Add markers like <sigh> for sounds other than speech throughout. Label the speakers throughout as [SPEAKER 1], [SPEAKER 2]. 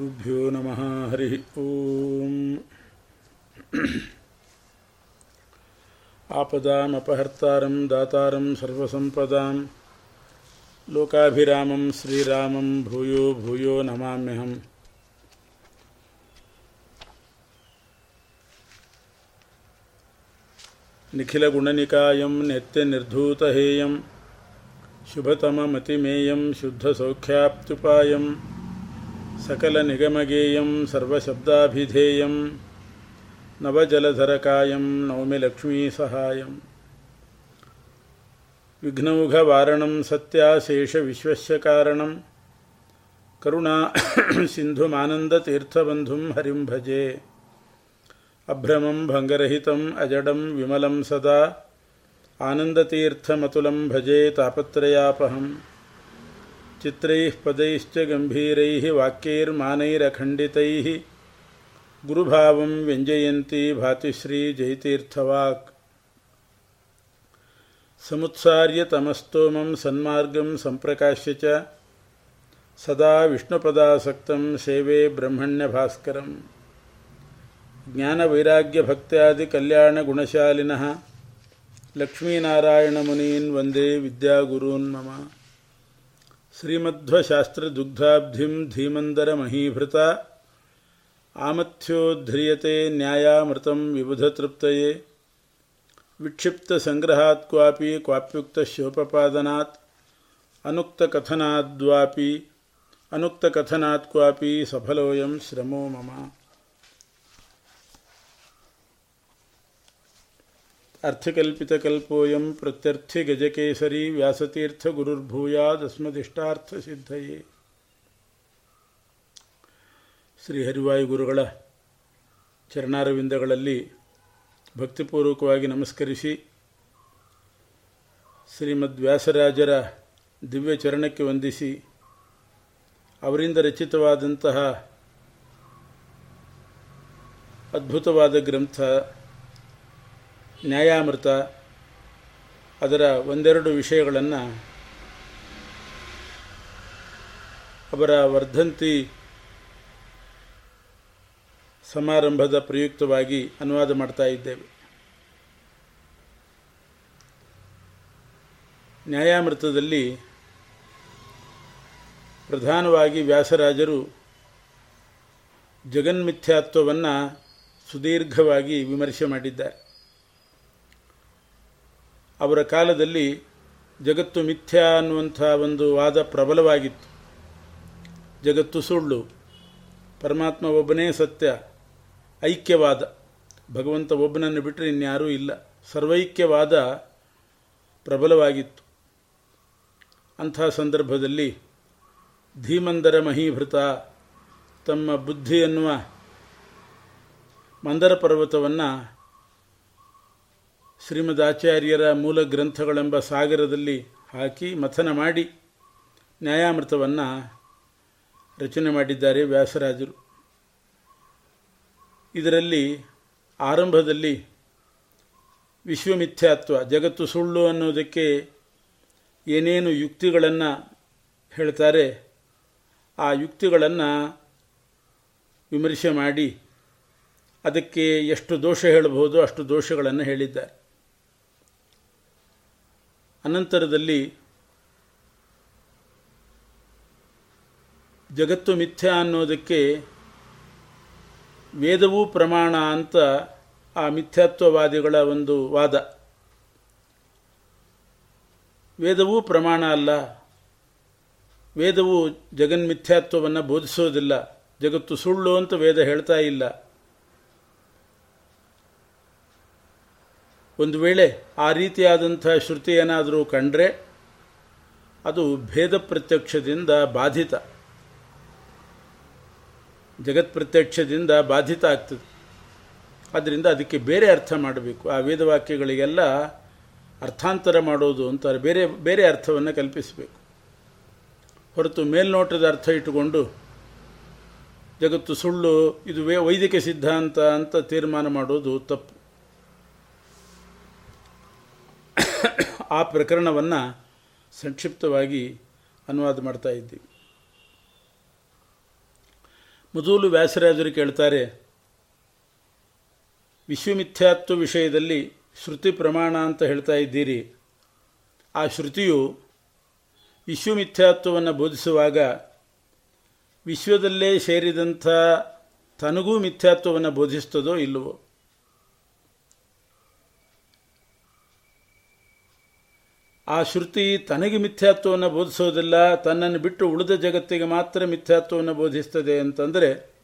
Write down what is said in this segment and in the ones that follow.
[SPEAKER 1] गुरुभ्यो नमः, हरिः ॐ आपदामपहर्तारं दातारं सर्वसम्पदां लोकाभिरामं श्रीरामं भूयो भूयो नमाम्यहम्। निखिलगुणनिकायं नित्यनिर्धूतहेयं शुभतममतिमेयं शुद्धसौख्याप्त्युपायं सकलनिगमगेयं, सर्वशब्दाभिधेयं, नवजलधरकायं नौमि लक्ष्मीसहायं विघ्नौघवारणं सत्याशेषविश्वस्य कारणं। करुणा, <coughs> सिन्धुमानन्दतीर्थबन्धुं हरिं भजे। अभ्रमं भङ्गरहितम् अजडं, विमलं सदा। आनन्दतीर्थमतुलं भजे तापत्रयापहम्। चित्रैः पदैश्च गम्भीरैः वाक्यैर्मानैरखण्डितैः गुरुभावं व्यञ्जयन्ती भातिश्रीजयतीर्थवाक् समुत्सार्य तमस्तोमं सन्मार्गं सम्प्रकाश्य च सदा विष्णुपदासक्तं सेवे ब्रह्मण्यभास्करम्। ज्ञानवैराग्यभक्त्यादिकल्याणगुणशालिनः लक्ष्मीनारायणमुनीन् वंदे विद्यागुरून् मम। श्रीमध्वशास्त्रदुग्धाब्धिं धीमन्दरमहीभृता। आमथ्योद्ध्रियते न्यायामृतं विबुधतृप्तये। विक्षिप्तसङ्ग्रहात् क्वापि क्वाप्युक्तस्योपपादनात् अनुक्तकथनाद्वापि अनुक्तकथनात् क्वापि सफलोऽयं श्रमो मम। ಅರ್ಥಕಲ್ಪಿತಕಲ್ಪೋಯಂ ಪ್ರತ್ಯರ್ಥಿ ಗಜಕೇಸರಿ ವ್ಯಾಸತೀರ್ಥ ಗುರುರ್ಭೂಯಾದಸ್ಮದಿಷ್ಟಾರ್ಥ ಸಿದ್ಧಯೇ. ಶ್ರೀ ಗುರುಗಳ ಚರಣಾರವಿಂದಗಳಲ್ಲಿ ಭಕ್ತಿಪೂರ್ವಕವಾಗಿ ನಮಸ್ಕರಿಸಿ ಶ್ರೀಮದ್ ವ್ಯಾಸರಾಜರ ದಿವ್ಯ ಚರಣಕ್ಕೆ ವಂದಿಸಿ ಅವರಿಂದ ರಚಿತವಾದಂತಹ ಅದ್ಭುತವಾದ ಗ್ರಂಥ ನ್ಯಾಯಾಮೃತ ಅದರ ಒಂದೆರಡು ವಿಷಯಗಳನ್ನು ಅವರ ವರ್ಧಂತಿ ಸಮಾರಂಭದ ಪ್ರಯುಕ್ತವಾಗಿ ಅನುವಾದ ಮಾಡ್ತಾ ಇದ್ದೇವೆ. ನ್ಯಾಯಾಮೃತದಲ್ಲಿ ಪ್ರಧಾನವಾಗಿ ವ್ಯಾಸರಾಜರು ಜಗನ್ಮಿಥ್ಯಾತ್ವವನ್ನು ಸುದೀರ್ಘವಾಗಿ ವಿಮರ್ಶೆ ಮಾಡಿದ್ದಾರೆ. ಅವರ ಕಾಲದಲ್ಲಿ ಜಗತ್ತು ಮಿಥ್ಯಾ ಅನ್ನುವಂಥ ಒಂದು ವಾದ ಪ್ರಬಲವಾಗಿತ್ತು. ಜಗತ್ತು ಸುಳ್ಳು, ಪರಮಾತ್ಮ ಒಬ್ಬನೇ ಸತ್ಯ, ಐಕ್ಯವಾದ. ಭಗವಂತ ಒಬ್ಬನನ್ನು ಬಿಟ್ಟರೆ ಇನ್ಯಾರೂ ಇಲ್ಲ. ಸರ್ವೈಕ್ಯವಾದ ಪ್ರಬಲವಾಗಿತ್ತು. ಅಂಥ ಸಂದರ್ಭದಲ್ಲಿ ಧೀಮಂದರ ಮಹೀಭೃತ ತಮ್ಮ ಬುದ್ಧಿ ಎನ್ನುವ ಮಂದರ ಪರ್ವತವನ್ನು ಶ್ರೀಮದ್ ಆಚಾರ್ಯರ ಮೂಲ ಗ್ರಂಥಗಳೆಂಬ ಸಾಗರದಲ್ಲಿ ಹಾಕಿ ಮಥನ ಮಾಡಿ ನ್ಯಾಯಾಮೃತವನ್ನು ರಚನೆ ಮಾಡಿದ್ದಾರೆ ವ್ಯಾಸರಾಜರು. ಇದರಲ್ಲಿ ಆರಂಭದಲ್ಲಿ ವಿಶ್ವಮಿಥ್ಯಾತ್ವ, ಜಗತ್ತು ಸುಳ್ಳು ಅನ್ನೋದಕ್ಕೆ ಏನೇನು ಯುಕ್ತಿಗಳನ್ನು ಹೇಳ್ತಾರೆ, ಆ ಯುಕ್ತಿಗಳನ್ನು ವಿಮರ್ಶೆ ಮಾಡಿ ಅದಕ್ಕೆ ಎಷ್ಟು ದೋಷ ಹೇಳಬಹುದು ಅಷ್ಟು ದೋಷಗಳನ್ನು ಹೇಳಿದ್ದಾರೆ. ಅನಂತರದಲ್ಲಿ ಜಗತ್ತು ಮಿಥ್ಯಾ ಅನ್ನೋದಕ್ಕೆ ವೇದವೂ ಪ್ರಮಾಣ ಅಂತ ಆ ಮಿಥ್ಯಾತ್ವವಾದಿಗಳ ಒಂದು ವಾದ. ವೇದವೂ ಪ್ರಮಾಣ ಅಲ್ಲ. ವೇದವು ಜಗನ್ಮಿಥ್ಯಾತ್ವವನ್ನು ಬೋಧಿಸೋದಿಲ್ಲ. ಜಗತ್ತು ಸುಳ್ಳು ಅಂತ ವೇದ ಹೇಳ್ತಾ ಇಲ್ಲ. ಒಂದು ವೇಳೆ ಆ ರೀತಿಯಾದಂಥ ಶ್ರುತಿ ಏನಾದರೂ ಕಂಡ್ರೆ ಅದು ಭೇದ ಪ್ರತ್ಯಕ್ಷದಿಂದ ಬಾಧಿತ. ಜಗತ್ ಪ್ರತ್ಯಕ್ಷದಿಂದ ಬಾಧಿತ ಆಗ್ತದೆ. ಆದ್ದರಿಂದ ಅದಕ್ಕೆ ಬೇರೆ ಅರ್ಥ ಮಾಡಬೇಕು. ಆ ವೇದವಾಕ್ಯಗಳಿಗೆಲ್ಲ ಅರ್ಥಾಂತರ ಮಾಡೋದು ಅಂತಾರೆ. ಬೇರೆ ಬೇರೆ ಅರ್ಥವನ್ನು ಕಲ್ಪಿಸಬೇಕು. ಹೊರತು ಮೇಲ್ನೋಟದ ಅರ್ಥ ಇಟ್ಟುಕೊಂಡು ಜಗತ್ತು ಸುಳ್ಳು ಇದು ವೈದಿಕ ಸಿದ್ಧಾಂತ ಅಂತ ತೀರ್ಮಾನ ಮಾಡೋದು ತಪ್ಪು. ಆ ಪ್ರಕರಣವನ್ನು ಸಂಕ್ಷಿಪ್ತವಾಗಿ ಅನುವಾದ ಮಾಡ್ತಾ ಇದ್ದೀವಿ. ಮೊದಲು ವ್ಯಾಸರಾಜರು ಕೇಳ್ತಾರೆ, ವಿಶ್ವಮಿಥ್ಯಾತ್ವ ವಿಷಯದಲ್ಲಿ ಶ್ರುತಿ ಪ್ರಮಾಣ ಅಂತ ಹೇಳ್ತಾ ಇದ್ದೀರಿ. ಆ ಶ್ರುತಿಯು ವಿಶ್ವಮಿಥ್ಯಾತ್ವವನ್ನು ಬೋಧಿಸುವಾಗ ವಿಶ್ವದಲ್ಲೇ ಸೇರಿದಂಥ ತನಗೂ ಮಿಥ್ಯಾತ್ವವನ್ನು ಬೋಧಿಸ್ತದೋ ಇಲ್ಲವೋ? ಆ ಶ್ರುತಿ ತನಗೆ ಮಿಥ್ಯಾತ್ವವನ್ನು ಬೋಧಿಸೋದಿಲ್ಲ, ತನ್ನನ್ನು ಬಿಟ್ಟು ಉಳಿದ ಜಗತ್ತಿಗೆ ಮಾತ್ರ ಮಿಥ್ಯಾತ್ವವನ್ನು ಬೋಧಿಸ್ತದೆ ಅಂತಂದರೆ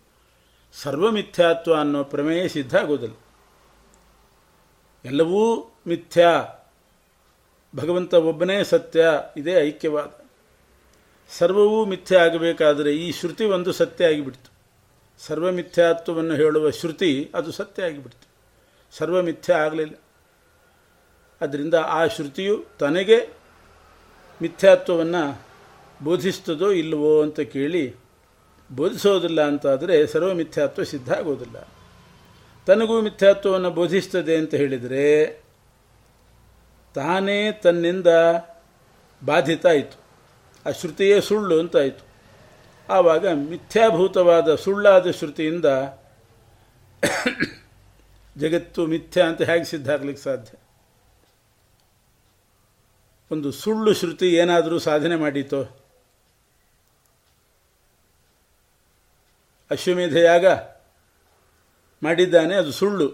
[SPEAKER 1] ಸರ್ವಮಿಥ್ಯಾತ್ವ ಅನ್ನೋ ಪ್ರಮೇಯ ಸಿದ್ಧ ಆಗೋದಿಲ್ಲ. ಎಲ್ಲವೂ ಮಿಥ್ಯಾ, ಭಗವಂತ ಒಬ್ಬನೇ ಸತ್ಯ, ಇದೇ ಐಕ್ಯವಾದ. ಸರ್ವವೂ ಮಿಥ್ಯ ಆಗಬೇಕಾದರೆ ಈ ಶ್ರುತಿ ಒಂದು ಸತ್ಯ ಆಗಿಬಿಡ್ತು. ಸರ್ವಮಿಥ್ಯಾತ್ವವನ್ನು ಹೇಳುವ ಶ್ರುತಿ ಅದು ಸತ್ಯ ಆಗಿಬಿಡ್ತು. ಸರ್ವಮಿಥ್ಯ ಆಗಲಿಲ್ಲ. ಅದರಿಂದ ಆ ಶ್ರುತಿಯು ತನಗೆ ಮಿಥ್ಯಾತ್ವವನ್ನು ಬೋಧಿಸ್ತದೋ ಇಲ್ಲವೋ ಅಂತ ಕೇಳಿ ಬೋಧಿಸೋದಿಲ್ಲ ಅಂತಾದರೆ ಸರ್ವಮಿಥ್ಯಾತ್ವ ಸಿದ್ಧ ಆಗೋದಿಲ್ಲ. ತನಗೂ ಮಿಥ್ಯಾತ್ವವನ್ನು ಬೋಧಿಸ್ತದೆ ಅಂತ ಹೇಳಿದರೆ ತಾನೇ ತನ್ನಿಂದ ಬಾಧಿತ ಆಯಿತು ಆ ಶ್ರುತಿಯೇ ಸುಳ್ಳು ಅಂತಾಯಿತು. ಆವಾಗ ಮಿಥ್ಯಾಭೂತವಾದ ಸುಳ್ಳಾದ ಶ್ರುತಿಯಿಂದ <coughs> ಜಗತ್ತು ಮಿಥ್ಯಾ ಅಂತ ಹೇಗೆ ಸಿದ್ಧ ಆಗ್ಲಿಕ್ಕೆ ಸಾಧ್ಯ? ಒಂದು ಸುಳ್ಳು ಶ್ರುತಿ ಏನಾದರೂ ಸಾಧನೆ ಮಾಡಿತೋ? ಅಶ್ವಮೇಧಯಾಗ ಮಾಡಿದ್ದಾನೆ, ಅದು ಸುಳ್ಳು.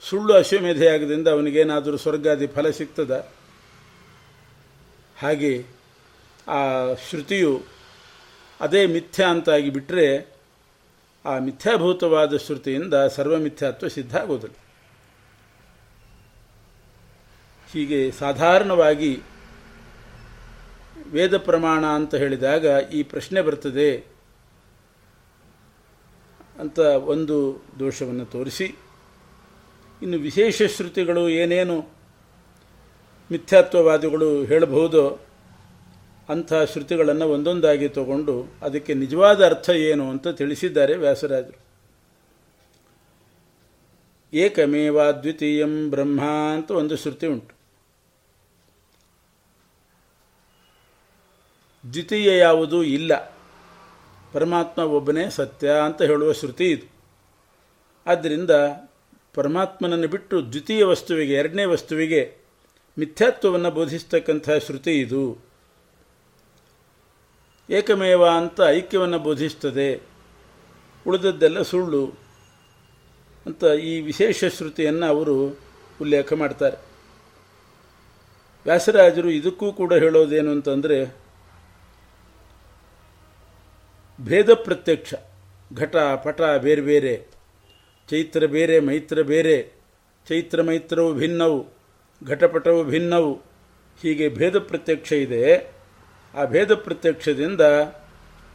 [SPEAKER 1] ಸುಳ್ಳು ಅಶ್ವಮೇಧಯಾಗದಿಂದ ಅವನಿಗೇನಾದರೂ ಸ್ವರ್ಗಾದಿ ಫಲ ಸಿಗ್ತದ? ಹಾಗೆ ಆ ಶ್ರುತಿಯು ಅದೇ ಮಿಥ್ಯಾ ಅಂತಾಗಿ ಬಿಟ್ಟರೆ ಆ ಮಿಥ್ಯಾಭೂತವಾದ ಶ್ರುತಿಯಿಂದ ಸರ್ವಮಿಥ್ಯಾತ್ವ ಸಿದ್ಧ ಆಗೋದಿಲ್ಲ. ಹೀಗೆ ಸಾಧಾರಣವಾಗಿ ವೇದ ಪ್ರಮಾಣ ಅಂತ ಹೇಳಿದಾಗ ಈ ಪ್ರಶ್ನೆ ಬರ್ತದೆ ಅಂತ ಒಂದು ದೋಷವನ್ನು ತೋರಿಸಿ. ಇನ್ನು ವಿಶೇಷ ಶ್ರುತಿಗಳು ಏನೇನು ಮಿಥ್ಯಾತ್ವವಾದಿಗಳು ಹೇಳಬಹುದೋ ಅಂಥ ಶ್ರುತಿಗಳನ್ನು ಒಂದೊಂದಾಗಿ ತಗೊಂಡು ಅದಕ್ಕೆ ನಿಜವಾದ ಅರ್ಥ ಏನು ಅಂತ ತಿಳಿಸಿದ್ದಾರೆ ವ್ಯಾಸರಾಜರು. ಏಕಮೇವ ದ್ವಿತೀಯಂ ಬ್ರಹ್ಮ ಅಂತ ಒಂದು ಶ್ರುತಿ ಉಂಟು. ದ್ವಿತೀಯ ಯಾವುದೂ ಇಲ್ಲ. ಪರಮಾತ್ಮ ಒಬ್ಬನೇ ಸತ್ಯ ಅಂತ ಹೇಳುವ ಶ್ರುತಿ ಇದು. ಆದ್ದರಿಂದ ಪರಮಾತ್ಮನನ್ನು ಬಿಟ್ಟು ದ್ವಿತೀಯ ವಸ್ತುವಿಗೆ, ಎರಡನೇ ವಸ್ತುವಿಗೆ ಮಿಥ್ಯಾತ್ವವನ್ನು ಬೋಧಿಸ್ತಕ್ಕಂಥ ಶ್ರುತಿ ಇದು. ಏಕಮೇವ ಅಂತ ಐಕ್ಯವನ್ನು ಬೋಧಿಸ್ತದೆ. ಉಳಿದದ್ದೆಲ್ಲ ಸುಳ್ಳು ಅಂತ ಈ ವಿಶೇಷ ಶ್ರುತಿಯನ್ನು ಅವರು ಉಲ್ಲೇಖ ಮಾಡ್ತಾರೆ. ವ್ಯಾಸರಾಜರು ಇದಕ್ಕೂ ಕೂಡ ಹೇಳೋದೇನು ಅಂತಂದರೆ ಭೇದ ಪ್ರತ್ಯಕ್ಷ, ಘಟ, ಪಟ, ಬೇರೆ ಬೇರೆ, ಚೈತ್ರ ಬೇರೆ, ಮೈತ್ರ ಬೇರೆ, ಚೈತ್ರ ಮೈತ್ರವು ಭಿನ್ನವು ಘಟಪಟವು ಭಿನ್ನವು, ಹೀಗೆ ಭೇದ ಪ್ರತ್ಯಕ್ಷ ಇದೆ. ಆ ಭೇದ ಪ್ರತ್ಯಕ್ಷದಿಂದ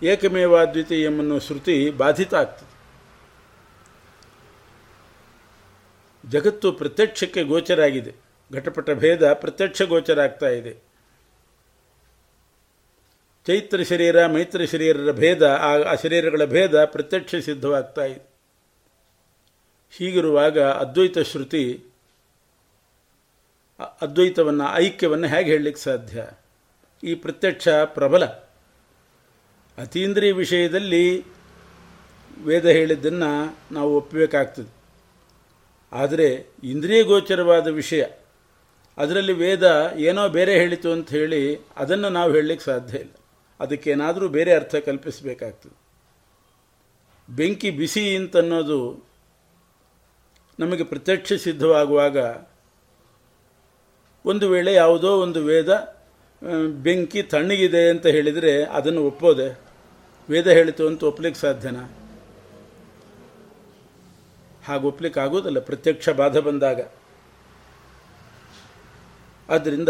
[SPEAKER 1] ಏಕಮೇವಾದ್ವಿತೀಯವನ್ನು ಶ್ರುತಿ ಬಾಧಿತ ಆಗ್ತದೆ ಜಗತ್ತು ಪ್ರತ್ಯಕ್ಷಕ್ಕೆ ಗೋಚರ ಆಗಿದೆ ಘಟಪಟ ಭೇದ ಪ್ರತ್ಯಕ್ಷ ಗೋಚರ ಆಗ್ತಾ ಇದೆ. ಚೈತ್ರ ಶರೀರ, ಮೈತ್ರ ಶರೀರರ ಭೇದ, ಆ ಶರೀರಗಳ ಭೇದ ಪ್ರತ್ಯಕ್ಷ ಸಿದ್ಧವಾಗ್ತಾ ಇದೆ. ಹೀಗಿರುವಾಗ ಅದ್ವೈತ ಶ್ರುತಿ ಅದ್ವೈತವನ್ನು, ಐಕ್ಯವನ್ನು ಹೇಗೆ ಹೇಳಲಿಕ್ಕೆ ಸಾಧ್ಯ? ಈ ಪ್ರತ್ಯಕ್ಷ ಪ್ರಬಲ ಅತೀಂದ್ರಿಯ ವಿಷಯದಲ್ಲಿ ವೇದ ಹೇಳಿದ್ದನ್ನು ನಾವು ಒಪ್ಪಬೇಕಾಗ್ತದೆ. ಆದರೆ ಇಂದ್ರಿಯ ಗೋಚರವಾದ ವಿಷಯ, ಅದರಲ್ಲಿ ವೇದ ಏನೋ ಬೇರೆ ಹೇಳಿತು ಅಂತ ಹೇಳಿ ಅದನ್ನು ನಾವು ಹೇಳಲಿಕ್ಕೆ ಸಾಧ್ಯ ಇಲ್ಲ. ಅದಕ್ಕೇನಾದರೂ ಬೇರೆ ಅರ್ಥ ಕಲ್ಪಿಸಬೇಕಾಗ್ತದೆ. ಬೆಂಕಿ ಬಿಸಿ ಅಂತನ್ನೋದು ನಮಗೆ ಪ್ರತ್ಯಕ್ಷ ಸಿದ್ಧವಾಗುವಾಗ ಒಂದು ವೇಳೆ ಯಾವುದೋ ಒಂದು ವೇದ ಬೆಂಕಿ ತಣ್ಣಗಿದೆ ಅಂತ ಹೇಳಿದರೆ ಅದನ್ನು ಒಪ್ಪೋದೆ. ವೇದ ಹೇಳಿತು ಅಂತ ಒಪ್ಲಿಕ್ಕೆ ಸಾಧ್ಯನಾ? ಹಾಗೆ ಒಪ್ಲಿಕ್ಕೆ ಆಗೋದಲ್ಲ, ಪ್ರತ್ಯಕ್ಷ ಬಾಧ ಬಂದಾಗ. ಆದ್ದರಿಂದ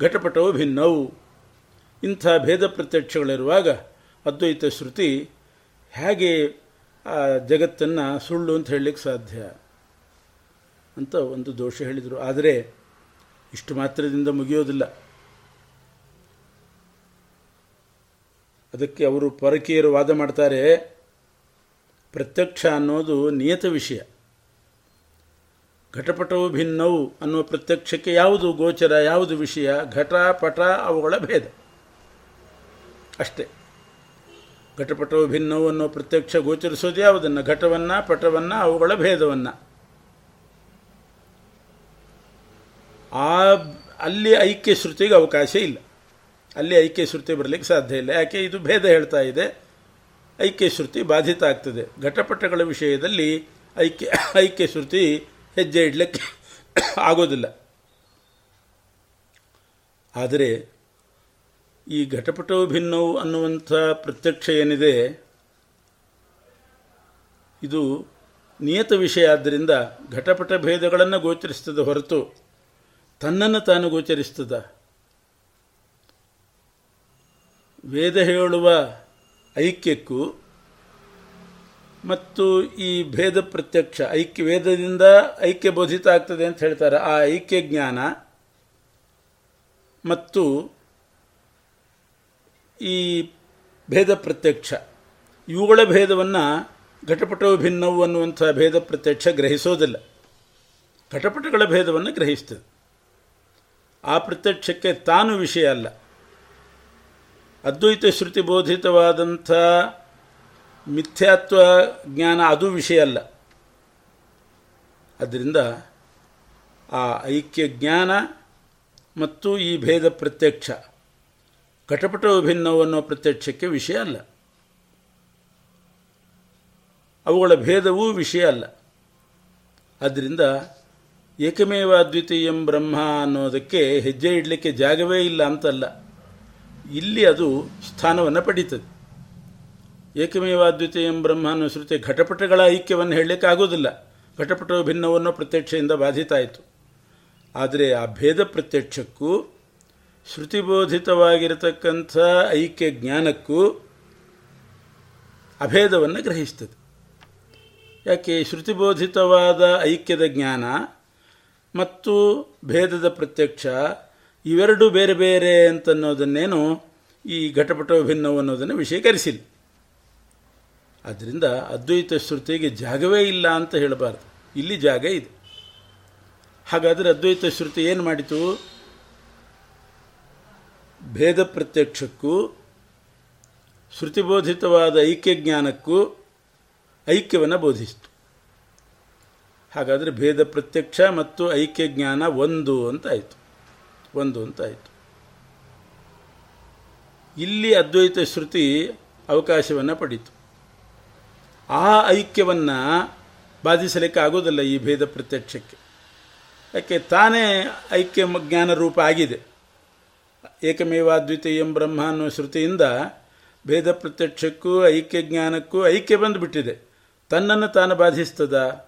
[SPEAKER 1] ಘಟಪಟವು ಭಿನ್ನವು. ಇಂಥ ಭೇದ ಪ್ರತ್ಯಕ್ಷಗಳಿರುವಾಗ ಅದ್ವೈತ ಶ್ರುತಿ ಹೇಗೆ ಆ ಜಗತ್ತನ್ನು ಸುಳ್ಳು ಅಂತ ಹೇಳಲಿಕ್ಕೆ ಸಾಧ್ಯ ಅಂತ ಒಂದು ದೋಷ ಹೇಳಿದರು. ಆದರೆ ಇಷ್ಟು ಮಾತ್ರದಿಂದ ಮುಗಿಯೋದಿಲ್ಲ. ಅದಕ್ಕೆ ಅವರು ಪರಕೀಯರು ವಾದ ಮಾಡ್ತಾರೆ. ಪ್ರತ್ಯಕ್ಷ ಅನ್ನೋದು ನಿಯತ ವಿಷಯ. ಘಟಪಟವು ಭಿನ್ನವು ಅನ್ನುವ ಪ್ರತ್ಯಕ್ಷಕ್ಕೆ ಯಾವುದು ಗೋಚರ, ಯಾವುದು ವಿಷಯ? ಘಟ, ಪಟ, ಅವುಗಳ ಭೇದ. ಅಷ್ಟೇ. ಘಟಪಟವು ಭಿನ್ನವನ್ನು ಪ್ರತ್ಯಕ್ಷ ಗೋಚರಿಸೋದು ಯಾವುದನ್ನು? ಘಟವನ್ನು, ಪಟವನ್ನು, ಅವುಗಳ ಭೇದವನ್ನು. ಆ, ಅಲ್ಲಿ ಐಕ್ಯ ಶ್ರುತಿಗೆ ಅವಕಾಶ ಇಲ್ಲ. ಅಲ್ಲಿ ಐಕ್ಯ ಶ್ರುತಿ ಬರಲಿಕ್ಕೆ ಸಾಧ್ಯ ಇಲ್ಲ. ಯಾಕೆ? ಇದು ಭೇದ ಹೇಳ್ತಾ ಇದೆ. ಐಕ್ಯ ಶ್ರುತಿ ಬಾಧಿತ ಆಗ್ತದೆ. ಘಟಪಟಗಳ ವಿಷಯದಲ್ಲಿ ಐಕ್ಯ ಐಕ್ಯ ಶ್ರುತಿ ಹೆಜ್ಜೆ ಇಡಲಿಕ್ಕೆ ಆಗೋದಿಲ್ಲ. ಆದರೆ ಈ ಘಟಪಟವು ಭಿನ್ನವು ಅನ್ನುವಂಥ ಪ್ರತ್ಯಕ್ಷ ಏನಿದೆ, ಇದು ನಿಯತ ವಿಷಯ ಆದ್ದರಿಂದ ಘಟಪಟ ಭೇದಗಳನ್ನು ಗೋಚರಿಸ್ತದ ಹೊರತು ತನ್ನನ್ನು ತಾನು ಗೋಚರಿಸ್ತದ. ವೇದ ಹೇಳುವ ಐಕ್ಯಕ್ಕೂ ಮತ್ತು ಈ ಭೇದ ಪ್ರತ್ಯಕ್ಷ, ಐಕ್ಯ ವೇದದಿಂದ ಐಕ್ಯ ಬೋಧಿತ ಆಗ್ತದೆ ಅಂತ ಹೇಳ್ತಾರೆ. ಆ ಐಕ್ಯ ಜ್ಞಾನ ಮತ್ತು ಈ ಭೇದ ಪ್ರತ್ಯಕ್ಷ. ಇವುಗಳ ಭೇದವನ್ನು ಘಟಪಟವು ಭಿನ್ನವು ಅನ್ನುವಂಥ ಭೇದ ಪ್ರತ್ಯಕ್ಷ ಗ್ರಹಿಸೋದಿಲ್ಲ. ಘಟಪಟಗಳ ಭೇದವನ್ನು ಗ್ರಹಿಸ್ತದೆ. ಆ ಪ್ರತ್ಯಕ್ಷಕ್ಕೆ ತಾನು ವಿಷಯ ಅಲ್ಲ. ಅದ್ವೈತ ಶ್ರುತಿ ಬೋಧಿತವಾದಂಥ ಮಿಥ್ಯಾತ್ವ ಜ್ಞಾನ ಅದು ವಿಷಯ ಅಲ್ಲ. ಅದರಿಂದ ಆ ಐಕ್ಯ ಜ್ಞಾನ ಮತ್ತು ಈ ಭೇದ ಪ್ರತ್ಯಕ್ಷ ಘಟಪಟ ವಿಭಿನ್ನವು ಅನ್ನೋ ಪ್ರತ್ಯಕ್ಷಕ್ಕೆ ವಿಷಯ ಅಲ್ಲ. ಅವುಗಳ ಭೇದವೂ ವಿಷಯ ಅಲ್ಲ. ಆದ್ದರಿಂದ ಏಕಮೇವ ಅದ್ವಿತೀಯಂ ಬ್ರಹ್ಮ ಅನ್ನೋದಕ್ಕೆ ಹೆಜ್ಜೆ ಇಡಲಿಕ್ಕೆ ಜಾಗವೇ ಇಲ್ಲ ಅಂತಲ್ಲ. ಇಲ್ಲಿ ಅದು ಸ್ಥಾನವನ್ನು ಪಡೀತದೆ. ಏಕಮೇವ ಅದ್ವಿತೀಯಂ ಬ್ರಹ್ಮ ಅನ್ನೋ ಶ್ರುತಿ ಘಟಪಟಗಳ ಐಕ್ಯವನ್ನು ಹೇಳಲಿಕ್ಕೆ ಆಗೋದಿಲ್ಲ ಘಟಪಟ ಭಿನ್ನವನ್ನು ಪ್ರತ್ಯಕ್ಷದಿಂದ ಬಾಧಿತ ಆಯಿತು ಆದರೆ ಆ ಭೇದ ಪ್ರತ್ಯಕ್ಷಕ್ಕೂ ಶ್ರುತಿಬೋಧಿತವಾಗಿರತಕ್ಕಂಥ ಐಕ್ಯ ಜ್ಞಾನಕ್ಕೂ ಅಭೇದವನ್ನು ಗ್ರಹಿಸ್ತದೆ. ಯಾಕೆ? ಶ್ರುತಿಬೋಧಿತವಾದ ಐಕ್ಯದ ಜ್ಞಾನ ಮತ್ತು ಭೇದದ ಪ್ರತ್ಯಕ್ಷ ಇವೆರಡು ಬೇರೆ ಬೇರೆ ಅಂತನ್ನೋದನ್ನೇನು ಈ ಘಟಪಟ ಭಿನ್ನವು ಅನ್ನೋದನ್ನು ವಿಷಯೀಕರಿಸಿಲ್ಲ ಆದ್ದರಿಂದ ಅದ್ವೈತ ಶ್ರುತಿಗೆ ಜಾಗವೇ ಇಲ್ಲ ಅಂತ ಹೇಳಬಾರ್ದು. ಇಲ್ಲಿ ಜಾಗ ಇದೆ. ಹಾಗಾದರೆ ಅದ್ವೈತ ಶ್ರುತಿ ಏನು ಮಾಡಿತು? ಭೇದ ಪ್ರತ್ಯಕ್ಷಕ್ಕೂ, ಶ್ರುತಿಬೋಧಿತವಾದ ಐಕ್ಯ ಜ್ಞಾನಕ್ಕೂ ಐಕ್ಯವನ್ನು ಬೋಧಿಸಿತು. ಹಾಗಾದರೆ ಭೇದ ಪ್ರತ್ಯಕ್ಷ ಮತ್ತು ಐಕ್ಯ ಜ್ಞಾನ ಒಂದು ಅಂತ ಆಯಿತು ಒಂದು ಅಂತ ಆಯಿತು ಇಲ್ಲಿ ಅದ್ವೈತ ಶ್ರುತಿ ಅವಕಾಶವನ್ನು ಪಡೀತು. ಆ ಐಕ್ಯವನ್ನು ಬಾಧಿಸಲಿಕ್ಕೆ ಆಗೋದಿಲ್ಲ ಈ ಭೇದ ಪ್ರತ್ಯಕ್ಷಕ್ಕೆ. ಯಾಕೆ, ತಾನೇ ಐಕ್ಯ ಜ್ಞಾನ ರೂಪ ಆಗಿದೆ ಏಕಮೇವಾದ್ವಿತೀಯಂ ಬ್ರಹ್ಮ ಅನ್ನೋ ಶ್ರುತಿಯಿಂದ ಭೇದ ಪ್ರತ್ಯಕ್ಷಕ್ಕೂ ಐಕ್ಯ ಜ್ಞಾನಕ್ಕೂ ಐಕ್ಯ ಬಂದುಬಿಟ್ಟಿದೆ. ತನ್ನನ್ನು ತಾನು ಬಾಧಿಸ್ತದ?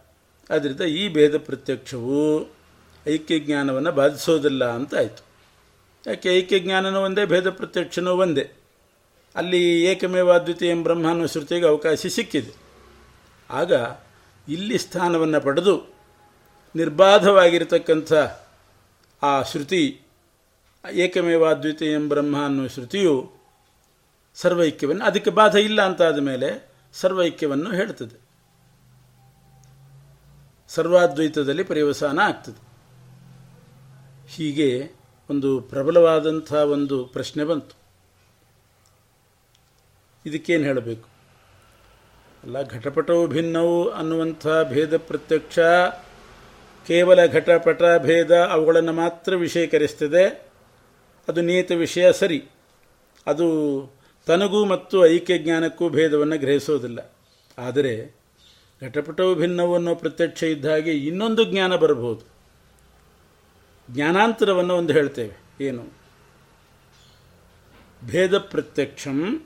[SPEAKER 1] ಆದ್ದರಿಂದ ಈ ಭೇದ ಪ್ರತ್ಯಕ್ಷವು ಐಕ್ಯ ಜ್ಞಾನವನ್ನು ಬಾಧಿಸೋದಿಲ್ಲ ಅಂತ ಆಯಿತು. ಯಾಕೆ ಐಕ್ಯ ಜ್ಞಾನನೂ ಒಂದೇ, ಭೇದ ಪ್ರತ್ಯಕ್ಷನೂ ಒಂದೇ? ಅಲ್ಲಿ ಏಕಮೇವಾದ್ವಿತೀಯಂ ಬ್ರಹ್ಮ ಅನ್ನೋ ಶ್ರುತಿಗೆ ಅವಕಾಶ ಸಿಕ್ಕಿದೆ. ಆಗ ಇಲ್ಲಿ ಸ್ಥಾನವನ್ನು ಪಡೆದು ನಿರ್ಬಾಧವಾಗಿರತಕ್ಕಂಥ ಆ ಶ್ರುತಿ ಏಕಮೇವಾದ್ವಿತೀಯಂ ಬ್ರಹ್ಮ ಅನ್ನುವ ಶ್ರುತಿಯು ಸರ್ವೈಕ್ಯವನ್ನು, ಅದಕ್ಕೆ ಬಾಧ ಇಲ್ಲ ಅಂತಾದ ಮೇಲೆ ಸರ್ವೈಕ್ಯವನ್ನು ಹೇಳ್ತದೆ ಸರ್ವಾದ್ವೈತದಲ್ಲಿ ಪರ್ಯವಸಾನ ಆಗ್ತದೆ. ಹೀಗೆ ಒಂದು ಪ್ರಬಲವಾದಂಥ ಒಂದು ಪ್ರಶ್ನೆ ಬಂತು. ಇದಕ್ಕೇನು ಹೇಳಬೇಕು? ಅಲ್ಲ ಘಟಪಟವು ಭಿನ್ನವು ಅನ್ನುವಂಥ ಭೇದ ಪ್ರತ್ಯಕ್ಷ ಕೇವಲ ಘಟಪಟ ಭೇದ ಅವುಗಳನ್ನು ಮಾತ್ರ ವಿಷಯೀಕರಿಸ್ತದೆ. ಅದು ನಿಯತ ವಿಷಯ ಸರಿ. ಅದು ತನಗೂ ಮತ್ತು ಐಕ್ಯ ಜ್ಞಾನಕ್ಕೂ ಭೇದವನ್ನು ಗ್ರಹಿಸೋದಿಲ್ಲ. ಆದರೆ ಘಟಪಟವು ಭಿನ್ನವು ಅನ್ನೋ ಪ್ರತ್ಯಕ್ಷ ಇದ್ದ ಹಾಗೆ ಇನ್ನೊಂದು ಜ್ಞಾನ ಬರಬಹುದು. ಜ್ಞಾನಾಂತರವನ್ನು ಒಂದು ಹೇಳ್ತೇವೆ. ಏನು? ಭೇದ ಪ್ರತ್ಯಕ್ಷಂ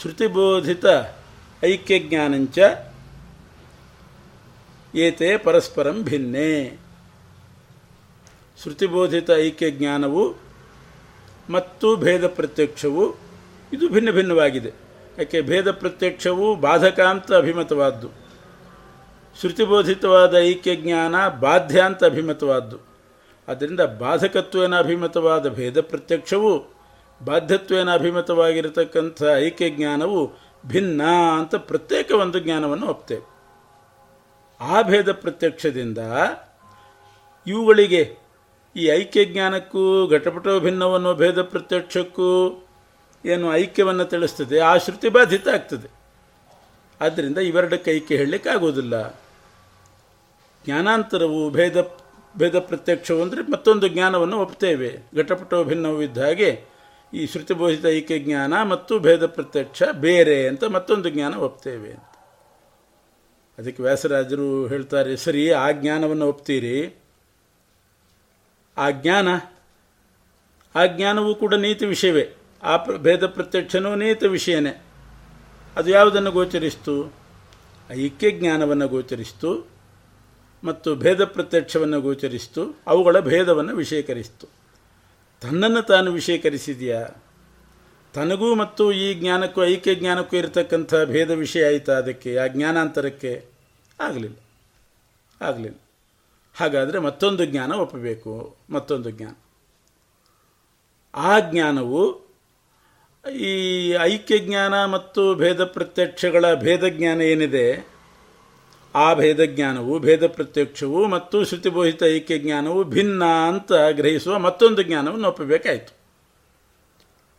[SPEAKER 1] ಶ್ರುತಿಬೋಧಿತ ಐಕ್ಯಜ್ಞಾನಂಚ ಏತೆ ಪರಸ್ಪರಂ ಭಿನ್ನೆ. ಶ್ರುತಿಬೋಧಿತ ಐಕ್ಯ ಜ್ಞಾನವು ಮತ್ತು ಭೇದ ಪ್ರತ್ಯಕ್ಷವು ಇದು ಭಿನ್ನ ಭಿನ್ನವಾಗಿದೆ. ಯಾಕೆ ಭೇದ ಪ್ರತ್ಯಕ್ಷವು ಬಾಧಕ ಅಂತ ಅಭಿಮತವಾದ್ದು. ಶ್ರುತಿಬೋಧಿತವಾದ ಐಕ್ಯಜ್ಞಾನ ಬಾಧ್ಯ ಅಂತ ಅಭಿಮತವಾದ್ದು. ಆದ್ದರಿಂದ ಬಾಧಕತ್ವೇನ ಅಭಿಮತವಾದ ಭೇದ ಪ್ರತ್ಯಕ್ಷವು ಬಾಧ್ಯತ್ವೇನ ಅಭಿಮತವಾಗಿರತಕ್ಕಂಥ ಐಕ್ಯಜ್ಞಾನವು ಭಿನ್ನ ಅಂತ ಪ್ರತ್ಯೇಕ ಒಂದು ಜ್ಞಾನವನ್ನು ಒಪ್ತೇವೆ ಆ ಭೇದ ಪ್ರತ್ಯಕ್ಷದಿಂದ ಇವುಗಳಿಗೆ ಈ ಐಕ್ಯ ಜ್ಞಾನಕ್ಕೂ ಘಟಪಟೋ ಭಿನ್ನವನ್ನು ಭೇದ ಪ್ರತ್ಯಕ್ಷಕ್ಕೂ ಏನು ಐಕ್ಯವನ್ನು ತಿಳಿಸ್ತದೆ, ಆ ಶ್ರುತಿ ಬಾಧಿತ ಆಗ್ತದೆ. ಆದ್ದರಿಂದ ಇವೆರಡಕ್ಕೆ ಐಕ್ಯ ಹೇಳಲಿಕ್ಕೆ ಆಗೋದಿಲ್ಲ ಜ್ಞಾನಾಂತರವು ಭೇದ ಭೇದ ಪ್ರತ್ಯಕ್ಷವು ಅಂದರೆ ಮತ್ತೊಂದು ಜ್ಞಾನವನ್ನು ಒಪ್ತೇವೆ. ಘಟಪಟೋ ಭಿನ್ನವೂ ಇದ್ದ ಹಾಗೆ ಈ ಶ್ರುತಿಬೋಧಿತ ಐಕ್ಯ ಜ್ಞಾನ ಮತ್ತು ಭೇದ ಪ್ರತ್ಯಕ್ಷ ಬೇರೆ ಅಂತ ಮತ್ತೊಂದು ಜ್ಞಾನ ಒಪ್ತೇವೆ ಅದಕ್ಕೆ ವ್ಯಾಸರಾಜರು ಹೇಳ್ತಾರೆ, ಸರಿ, ಆ ಜ್ಞಾನವನ್ನು ಒಪ್ತೀರಿ. ಆ ಜ್ಞಾನ ಆ ಜ್ಞಾನವೂ ಕೂಡ ನೀತಿ ವಿಷಯವೇ. ಆ ಪ್ರ- ಭೇದ ಪ್ರತ್ಯಕ್ಷನೂ ನೀತ ವಿಷಯನೇ. ಅದು ಯಾವುದನ್ನು ಗೋಚರಿಸ್ತು? ಐಕ್ಯ ಜ್ಞಾನವನ್ನು ಗೋಚರಿಸ್ತು ಮತ್ತು ಭೇದ ಪ್ರತ್ಯಕ್ಷವನ್ನು ಗೋಚರಿಸ್ತು. ಅವುಗಳ ಭೇದವನ್ನು ವಿಷಯೀಕರಿಸ್ತು. ತನ್ನನ್ನು ತಾನು ವಿಷಯೀಕರಿಸಿದೆಯಾ? ತನಗೂ ಮತ್ತು ಈ ಜ್ಞಾನಕ್ಕೂ, ಐಕ್ಯ ಜ್ಞಾನಕ್ಕೂ ಇರತಕ್ಕಂಥ ಭೇದ ವಿಷಯ ಆಯಿತಾ ಅದಕ್ಕೆ? ಆ ಜ್ಞಾನಾಂತರಕ್ಕೆ? ಆಗಲಿಲ್ಲ. ಆಗಲಿಲ್ಲ. ಹಾಗಾದರೆ ಮತ್ತೊಂದು ಜ್ಞಾನ ಒಪ್ಪಬೇಕು, ಮತ್ತೊಂದು ಜ್ಞಾನ. ಆ ಜ್ಞಾನವು ಈ ಐಕ್ಯ ಜ್ಞಾನ ಮತ್ತು ಭೇದ ಪ್ರತ್ಯಕ್ಷಗಳ ಭೇದ ಜ್ಞಾನ ಏನಿದೆ, ಆ ಭೇದ ಜ್ಞಾನವು, ಭೇದ ಪ್ರತ್ಯಕ್ಷವು ಮತ್ತು ಶ್ರುತಿಬೋಹಿತ ಐಕ್ಯ ಜ್ಞಾನವು ಭಿನ್ನ ಅಂತ ಗ್ರಹಿಸುವ ಮತ್ತೊಂದು ಜ್ಞಾನವನ್ನು ಒಪ್ಪಬೇಕಾಯಿತು.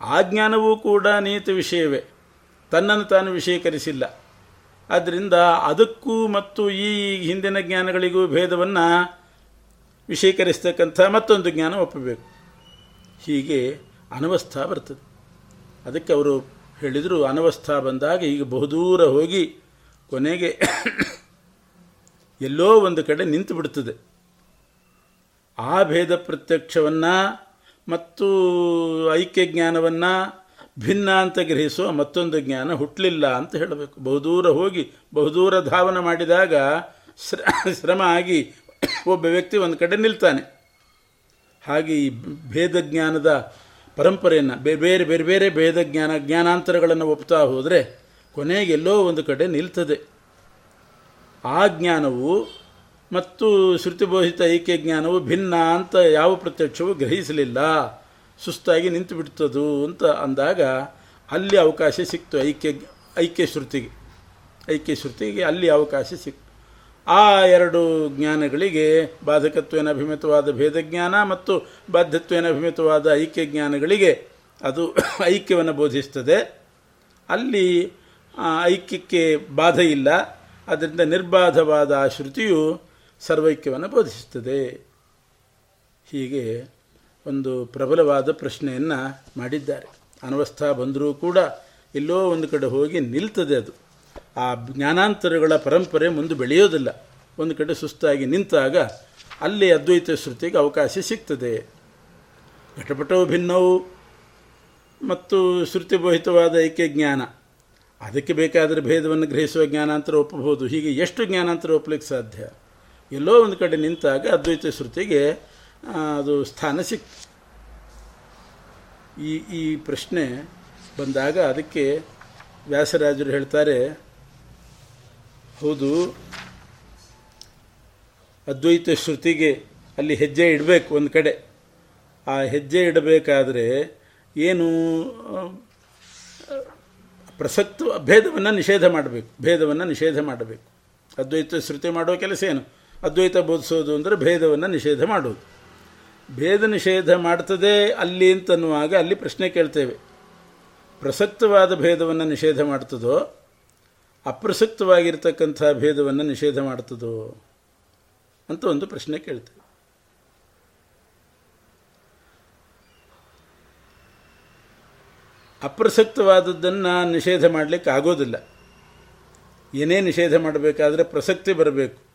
[SPEAKER 1] ಆ ಜ್ಞಾನವೂ ಕೂಡ ನಿಯತ ವಿಷಯವೇ. ತನ್ನನ್ನು ತಾನು ವಿಷಯೀಕರಿಸಿಲ್ಲ. ಆದ್ದರಿಂದ ಅದಕ್ಕೂ ಮತ್ತು ಈ ಹಿಂದಿನ ಜ್ಞಾನಗಳಿಗೂ ಭೇದವನ್ನು ವಿಷೀಕರಿಸ್ತಕ್ಕಂಥ ಮತ್ತೊಂದು ಜ್ಞಾನ ಒಪ್ಪಬೇಕು. ಹೀಗೆ ಅನವಸ್ಥಾ ಬರ್ತದೆ. ಅದಕ್ಕೆ ಅವರು ಹೇಳಿದರು, ಅನವಸ್ಥಾ ಬಂದಾಗ ಈಗ ಬಹುದೂರ ಹೋಗಿ ಕೊನೆಗೆ ಎಲ್ಲೋ ಒಂದು ಕಡೆ ನಿಂತು ಬಿಡ್ತದೆ. ಆ ಭೇದ ಪ್ರತ್ಯಕ್ಷವನ್ನು ಮತ್ತು ಐಕ್ಯ ಜ್ಞಾನವನ್ನು ಭಿನ್ನ ಅಂತ ಗ್ರಹಿಸುವ ಮತ್ತೊಂದು ಜ್ಞಾನ ಹುಟ್ಟಲಿಲ್ಲ ಅಂತ ಹೇಳಬೇಕು. ಬಹುದೂರ ಹೋಗಿ, ಬಹುದೂರ ಧಾವನ ಮಾಡಿದಾಗ ಶ್ರ, ಶ್ರಮ ಆಗಿ ಒಬ್ಬ ವ್ಯಕ್ತಿ ಒಂದು ಕಡೆ ನಿಲ್ತಾನೆ. ಹಾಗೆ ಈ ಭೇದ ಜ್ಞಾನದ ಪರಂಪರೆಯನ್ನು ಬೇರೆ ಬೇರೆ ಬೇರೆ ಬೇರೆ ಭೇದ ಜ್ಞಾನ, ಜ್ಞಾನಾಂತರಗಳನ್ನು ಒಪ್ತಾ ಹೋದರೆ ಕೊನೆಗೆ ಎಲ್ಲೋ ಒಂದು ಕಡೆ ನಿಲ್ತದೆ. ಆ ಜ್ಞಾನವು ಮತ್ತು ಶ್ರುತಿಬೋಹಿತ ಐಕ್ಯ ಜ್ಞಾನವು ಭಿನ್ನ ಅಂತ ಯಾವ ಪ್ರತ್ಯಕ್ಷವೂ ಗ್ರಹಿಸಲಿಲ್ಲ. ಸುಸ್ತಾಗಿ ನಿಂತು ಬಿಡ್ತದು ಅಂತ ಅಂದಾಗ ಅಲ್ಲಿ ಅವಕಾಶ ಸಿಕ್ತು ಐಕ್ಯ ಐಕ್ಯ ಶ್ರುತಿಗೆ. ಐಕ್ಯ ಶ್ರುತಿಗೆ ಅಲ್ಲಿ ಅವಕಾಶ ಸಿಕ್ತು. ಆ ಎರಡು ಜ್ಞಾನಗಳಿಗೆ ಬಾಧಕತ್ವೇನ ಅಭಿಮಿತವಾದ ಭೇದಜ್ಞಾನ ಮತ್ತು ಬಾಧ್ಯತ್ವೇನ ಅಭಿಮಿತವಾದ ಐಕ್ಯ ಜ್ಞಾನಗಳಿಗೆ ಅದು <coughs> ಐಕ್ಯವನ್ನು ಬೋಧಿಸ್ತದೆ. ಅಲ್ಲಿ ಐಕ್ಯಕ್ಕೆ ಬಾಧ ಇಲ್ಲ. ಅದರಿಂದ ನಿರ್ಬಾಧವಾದ ಆ ಶ್ರುತಿಯು ಸರ್ವೈಕ್ಯವನ್ನು ಬೋಧಿಸುತ್ತದೆ. ಹೀಗೆ ಒಂದು ಪ್ರಬಲವಾದ ಪ್ರಶ್ನೆಯನ್ನು ಮಾಡಿದ್ದಾರೆ. ಅನವಸ್ಥಾ ಬಂದರೂ ಕೂಡ ಎಲ್ಲೋ ಒಂದು ಕಡೆ ಹೋಗಿ ನಿಲ್ತದೆ ಅದು. ಆ ಜ್ಞಾನಾಂತರಗಳ ಪರಂಪರೆ ಮುಂದೆ ಬೆಳೆಯೋದಿಲ್ಲ. ಒಂದು ಕಡೆ ಸುಸ್ತಾಗಿ ನಿಂತಾಗ ಅಲ್ಲಿ ಅದ್ವೈತ ಶ್ರುತಿಗೆ ಅವಕಾಶ ಸಿಗ್ತದೆ. ಘಟಪಟವು ಭಿನ್ನವು ಮತ್ತು ಶ್ರುತಿಬೋಹಿತವಾದ ಐಕ್ಯ ಜ್ಞಾನ? ಅದಕ್ಕೆ ಬೇಕಾದರೆ ಭೇದವನ್ನು ಗ್ರಹಿಸುವ ಜ್ಞಾನಾಂತರ ಒಪ್ಪಬಹುದು. ಹೀಗೆ ಎಷ್ಟು ಜ್ಞಾನಾಂತರ ಒಪ್ಪಲಿಕ್ಕೆ ಸಾಧ್ಯ? ಎಲ್ಲೋ ಒಂದು ಕಡೆ ನಿಂತಾಗ ಅದ್ವೈತ ಶ್ರುತಿಗೆ ಅದು ಸ್ಥಾನ ಸಿಕ್ ಈ ಈ ಪ್ರಶ್ನೆ ಬಂದಾಗ ಅದಕ್ಕೆ ವ್ಯಾಸರಾಜರು ಹೇಳ್ತಾರೆ, ಹೌದು, ಅದ್ವೈತ ಶ್ರುತಿಗೆ ಅಲ್ಲಿ ಹೆಜ್ಜೆ ಇಡಬೇಕು ಒಂದು ಕಡೆ. ಆ ಹೆಜ್ಜೆ ಇಡಬೇಕಾದ್ರೆ ಏನು, ಪ್ರಸಕ್ತ ಭೇದವನ್ನು ನಿಷೇಧ ಮಾಡಬೇಕು, ಭೇದವನ್ನು ನಿಷೇಧ ಮಾಡಬೇಕು. ಅದ್ವೈತ ಶ್ರುತಿ ಮಾಡೋ ಕೆಲಸ ಏನು? ಅದ್ವೈತ ಬೋಧಿಸೋದು ಅಂದರೆ ಭೇದವನ್ನು ನಿಷೇಧ ಮಾಡೋದು. ಭೇದ ನಿಷೇಧ ಮಾಡ್ತದೆ ಅಲ್ಲಿ ಅಂತನ್ನುವಾಗ ಅಲ್ಲಿ ಪ್ರಶ್ನೆ ಕೇಳ್ತೇವೆ. ಪ್ರಸಕ್ತವಾದ ಭೇದವನ್ನು ನಿಷೇಧ ಮಾಡ್ತದೋ, ಅಪ್ರಸಕ್ತವಾಗಿರ್ತಕ್ಕಂಥ ಭೇದವನ್ನು ನಿಷೇಧ ಮಾಡ್ತದೋ ಅಂತ ಒಂದು ಪ್ರಶ್ನೆ ಕೇಳ್ತೇವೆ. ಅಪ್ರಸಕ್ತವಾದದ್ದನ್ನು ನಿಷೇಧ ಮಾಡಲಿಕ್ಕೆ ಆಗೋದಿಲ್ಲ ಏನೇ ನಿಷೇಧ ಮಾಡಬೇಕಾದ್ರೆ ಪ್ರಸಕ್ತಿ ಬರಬೇಕು.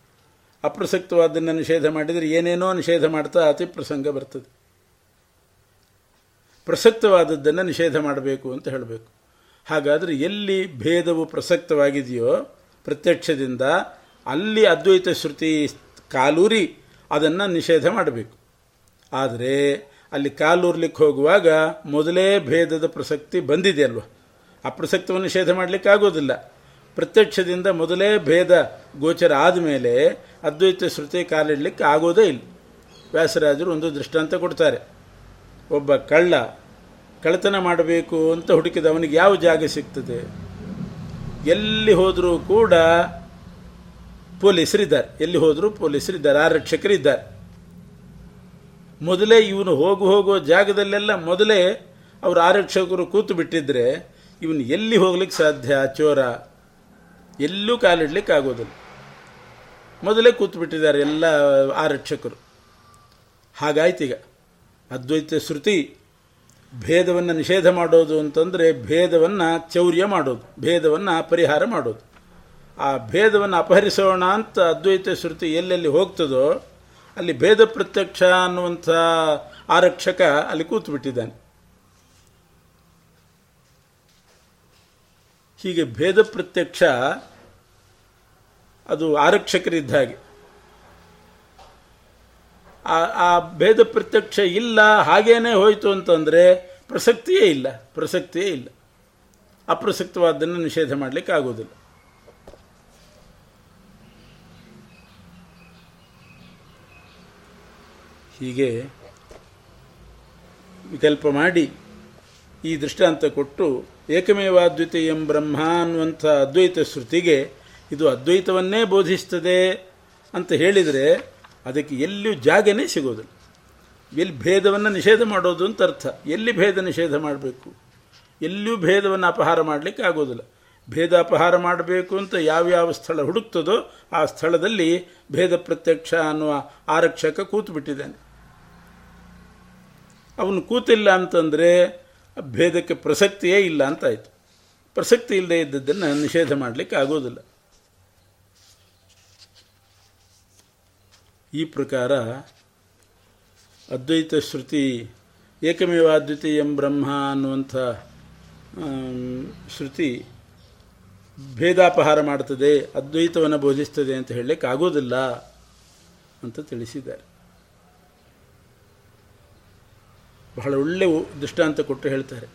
[SPEAKER 1] ಅಪ್ರಸಕ್ತವಾದನ್ನು ನಿಷೇಧ ಮಾಡಿದರೆ ಏನೇನೋ ನಿಷೇಧ ಮಾಡ್ತಾ ಅತಿ ಪ್ರಸಂಗ ಬರ್ತದೆ. ಪ್ರಸಕ್ತವಾದದ್ದನ್ನು ನಿಷೇಧ ಮಾಡಬೇಕು ಅಂತ ಹೇಳಬೇಕು. ಹಾಗಾದರೆ ಎಲ್ಲಿ ಭೇದವು ಪ್ರಸಕ್ತವಾಗಿದೆಯೋ ಪ್ರತ್ಯಕ್ಷದಿಂದ ಅಲ್ಲಿ ಅದ್ವೈತ ಶ್ರುತಿ ಕಾಲೂರಿ ಅದನ್ನು ನಿಷೇಧ ಮಾಡಬೇಕು. ಆದರೆ ಅಲ್ಲಿ ಕಾಲೂರ್ಲಿಕ್ಕೆ ಹೋಗುವಾಗ ಮೊದಲೇ ಭೇದದ ಪ್ರಸಕ್ತಿ ಬಂದಿದೆ ಅಲ್ವ? ಅಪ್ರಸಕ್ತವನ್ನು ನಿಷೇಧ ಮಾಡಲಿಕ್ಕೆ ಆಗೋದಿಲ್ಲ ಪ್ರತ್ಯಕ್ಷದಿಂದ ಮೊದಲೇ ಭೇದ ಗೋಚರ ಆದಮೇಲೆ ಅದ್ವೈತ ಶ್ರುತಿ ಕಾಲಿಡಲಿಕ್ಕೆ ಆಗೋದೇ ಇಲ್ಲ. ವ್ಯಾಸರಾಜರು ಒಂದು ದೃಷ್ಟಾಂತ ಕೊಡ್ತಾರೆ. ಒಬ್ಬ ಕಳ್ಳ ಕಳ್ಳತನ ಮಾಡಬೇಕು ಅಂತ ಹುಡುಕಿದ ಅವನಿಗೆ ಯಾವ ಜಾಗ ಸಿಗ್ತದೆ? ಎಲ್ಲಿ ಹೋದರೂ ಕೂಡ ಪೊಲೀಸರಿದ್ದಾರೆ. ಎಲ್ಲಿ ಹೋದರೂ ಪೊಲೀಸರಿದ್ದಾರೆ. ಆರಕ್ಷಕರಿದ್ದಾರೆ. ಮೊದಲೇ ಇವನು ಹೋಗು ಹೋಗೋ ಜಾಗದಲ್ಲೆಲ್ಲ ಮೊದಲೇ ಅವರು ಆರಕ್ಷಕರು ಕೂತು ಬಿಟ್ಟಿದ್ರೆ ಇವನು ಎಲ್ಲಿ ಹೋಗ್ಲಿಕ್ಕೆ ಸಾಧ್ಯ? ಚೋರ ಎಲ್ಲೂ ಕಾಲಿಡ್ಲಿಕ್ಕೆ ಆಗೋದಿಲ್ಲ ಮೊದಲೇ ಕೂತ್ಬಿಟ್ಟಿದ್ದಾರೆ ಎಲ್ಲ ಆರಕ್ಷಕರು. ಹಾಗಾಯ್ತೀಗ. ಅದ್ವೈತ ಶ್ರುತಿ ಭೇದವನ್ನು ನಿಷೇಧ ಮಾಡೋದು ಅಂತಂದರೆ ಭೇದವನ್ನು ಚೌರ್ಯ ಮಾಡೋದು, ಭೇದವನ್ನು ಪರಿಹಾರ ಮಾಡೋದು. ಆ ಭೇದವನ್ನು ಅಪಹರಿಸೋಣ ಅಂತ ಅದ್ವೈತ ಶ್ರುತಿ ಎಲ್ಲೆಲ್ಲಿ ಹೋಗ್ತದೋ ಅಲ್ಲಿ ಭೇದ ಪ್ರತ್ಯಕ್ಷ ಅನ್ನುವಂಥ ಆರಕ್ಷಕ ಅಲ್ಲಿ ಕೂತು ಹೀಗೆ ಭೇದ ಪ್ರತ್ಯಕ್ಷ ಅದು ಆರಕ್ಷಕರಿದ್ದ ಹಾಗೆ. ಆ ಭೇದ ಪ್ರತ್ಯಕ್ಷ ಇಲ್ಲ, ಹಾಗೇನೆ ಹೋಯಿತು ಅಂತಂದರೆ ಪ್ರಸಕ್ತಿಯೇ ಇಲ್ಲ ಪ್ರಸಕ್ತಿಯೇ ಇಲ್ಲ. ಅಪ್ರಸಕ್ತವಾದ್ದನ್ನು ನಿಷೇಧ ಮಾಡಲಿಕ್ಕೆ ಆಗೋದಿಲ್ಲ ಹೀಗೆ ವಿಕಲ್ಪ ಮಾಡಿ ಈ ದೃಷ್ಟಾಂತ ಕೊಟ್ಟು ಏಕಮೇವಾದ್ವಿತೀಯಂ ಬ್ರಹ್ಮ ಅನ್ನುವಂಥ ಅದ್ವೈತ ಶ್ರುತಿಗೆ ಇದು ಅದ್ವೈತವನ್ನೇ ಬೋಧಿಸ್ತದೆ ಅಂತ ಹೇಳಿದರೆ ಅದಕ್ಕೆ ಎಲ್ಲಿಯೂ ಜಾಗನೇ ಸಿಗೋದಿಲ್ಲ. ಎಲ್ಲಿ ಭೇದವನ್ನು ನಿಷೇಧ ಮಾಡೋದು ಅಂತ ಅರ್ಥ. ಎಲ್ಲಿ ಭೇದ ನಿಷೇಧ ಮಾಡಬೇಕು? ಎಲ್ಲಿಯೂ ಭೇದವನ್ನು ಅಪಹಾರ ಮಾಡಲಿಕ್ಕೆ ಆಗೋದಿಲ್ಲ. ಭೇದ ಅಪಹಾರ ಮಾಡಬೇಕು ಅಂತ ಯಾವ್ಯಾವ ಸ್ಥಳ ಹುಡುಕ್ತದೋ ಆ ಸ್ಥಳದಲ್ಲಿ ಭೇದ ಪ್ರತ್ಯಕ್ಷ ಅನ್ನುವ ಆರಕ್ಷಕ ಕೂತು ಬಿಟ್ಟಿದ್ದಾನೆ ಅವನು ಕೂತಿಲ್ಲ ಅಂತಂದರೆ ಭೇದಕ್ಕೆ ಪ್ರಸಕ್ತಿಯೇ ಇಲ್ಲ ಅಂತಾಯಿತು. ಪ್ರಸಕ್ತಿ ಇಲ್ಲದೆ ಇದ್ದದ್ದನ್ನು ನಿಷೇಧ ಮಾಡಲಿಕ್ಕೆ ಆಗೋದಿಲ್ಲ. ಈ ಪ್ರಕಾರ ಅದ್ವೈತ ಶ್ರುತಿ ಏಕಮೇವಾದ್ವಿತೀಯಂ ಬ್ರಹ್ಮ ಅನ್ನುವಂಥ ಶ್ರುತಿ ಭೇದಾಪಹಾರ ಮಾಡ್ತದೆ ಅದ್ವೈತವನ್ನು ಬೋಧಿಸ್ತದೆ ಅಂತ ಹೇಳಲಿಕ್ಕೆ ಆಗೋದಿಲ್ಲ ಅಂತ ತಿಳಿಸಿದ್ದಾರೆ. ಬಹಳ ಒಳ್ಳೆಯ ದೃಷ್ಟಾಂತ ಕೊಟ್ಟು ಹೇಳ್ತಾರೆ.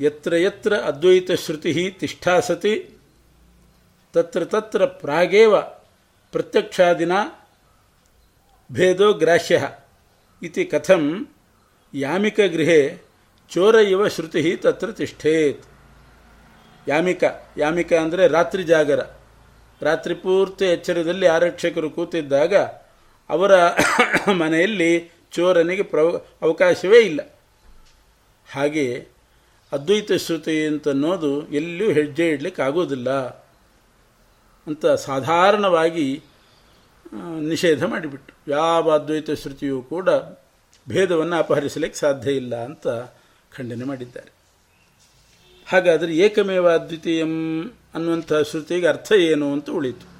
[SPEAKER 1] ಯತ್ರ ಯತ್ರ ಅದ್ವೈತ ಶ್ರುತಿ ತಿಷ್ಠಾಸತಿ ತತ್ರ ತತ್ರ ಪ್ರಾಗೇವ ಪ್ರತ್ಯಕ್ಷಾದಿನ ಭೇದೋ ಗ್ರಾಹ್ಯ ಇತಿ ಕಥಂ ಯಾಮಿಕಗೃಹೆ ಚೋರ ಇವ ಶ್ರುತಿ ತತ್ರ ತಿಷ್ಠೇತ್. ಯಾಮಿಕ ಯಾಮಿಕ ಅಂದರೆ ರಾತ್ರಿ ಜಾಗರ. ರಾತ್ರಿ ಪೂರ್ತಿ ಎಚ್ಚರದಲ್ಲಿ ಆರಕ್ಷಕರು ಕೂತಿದ್ದಾಗ ಅವರ <coughs> ಮನೆಯಲ್ಲಿ ಚೋರನಿಗೆ ಪ್ರವ, ಅವಕಾಶವೇ ಇಲ್ಲ. ಹಾಗೆ ಅದ್ವೈತ ಶ್ರುತಿ ಅಂತನ್ನೋದು ಎಲ್ಲಿಯೂ ಹೆಜ್ಜೆ ಇಡಲಿಕ್ಕೆ ಆಗೋದಿಲ್ಲ ಅಂತ ಸಾಧಾರಣವಾಗಿ ನಿಷೇಧ ಮಾಡಿಬಿಟ್ಟು. ಯಾವ ಅದ್ವೈತ ಶ್ರುತಿಯೂ ಕೂಡ ಭೇದವನ್ನು ಅಪಹರಿಸಲಿಕ್ಕೆ ಸಾಧ್ಯ ಇಲ್ಲ ಅಂತ ಖಂಡನೆ ಮಾಡಿದ್ದಾರೆ. ಹಾಗಾದರೆ ಏಕಮೇವ ಅದ್ವಿತೀಯಂ ಅನ್ನುವಂಥ ಶ್ರುತಿಗೆ ಅರ್ಥ ಏನು ಅಂತ ಉಳಿತು.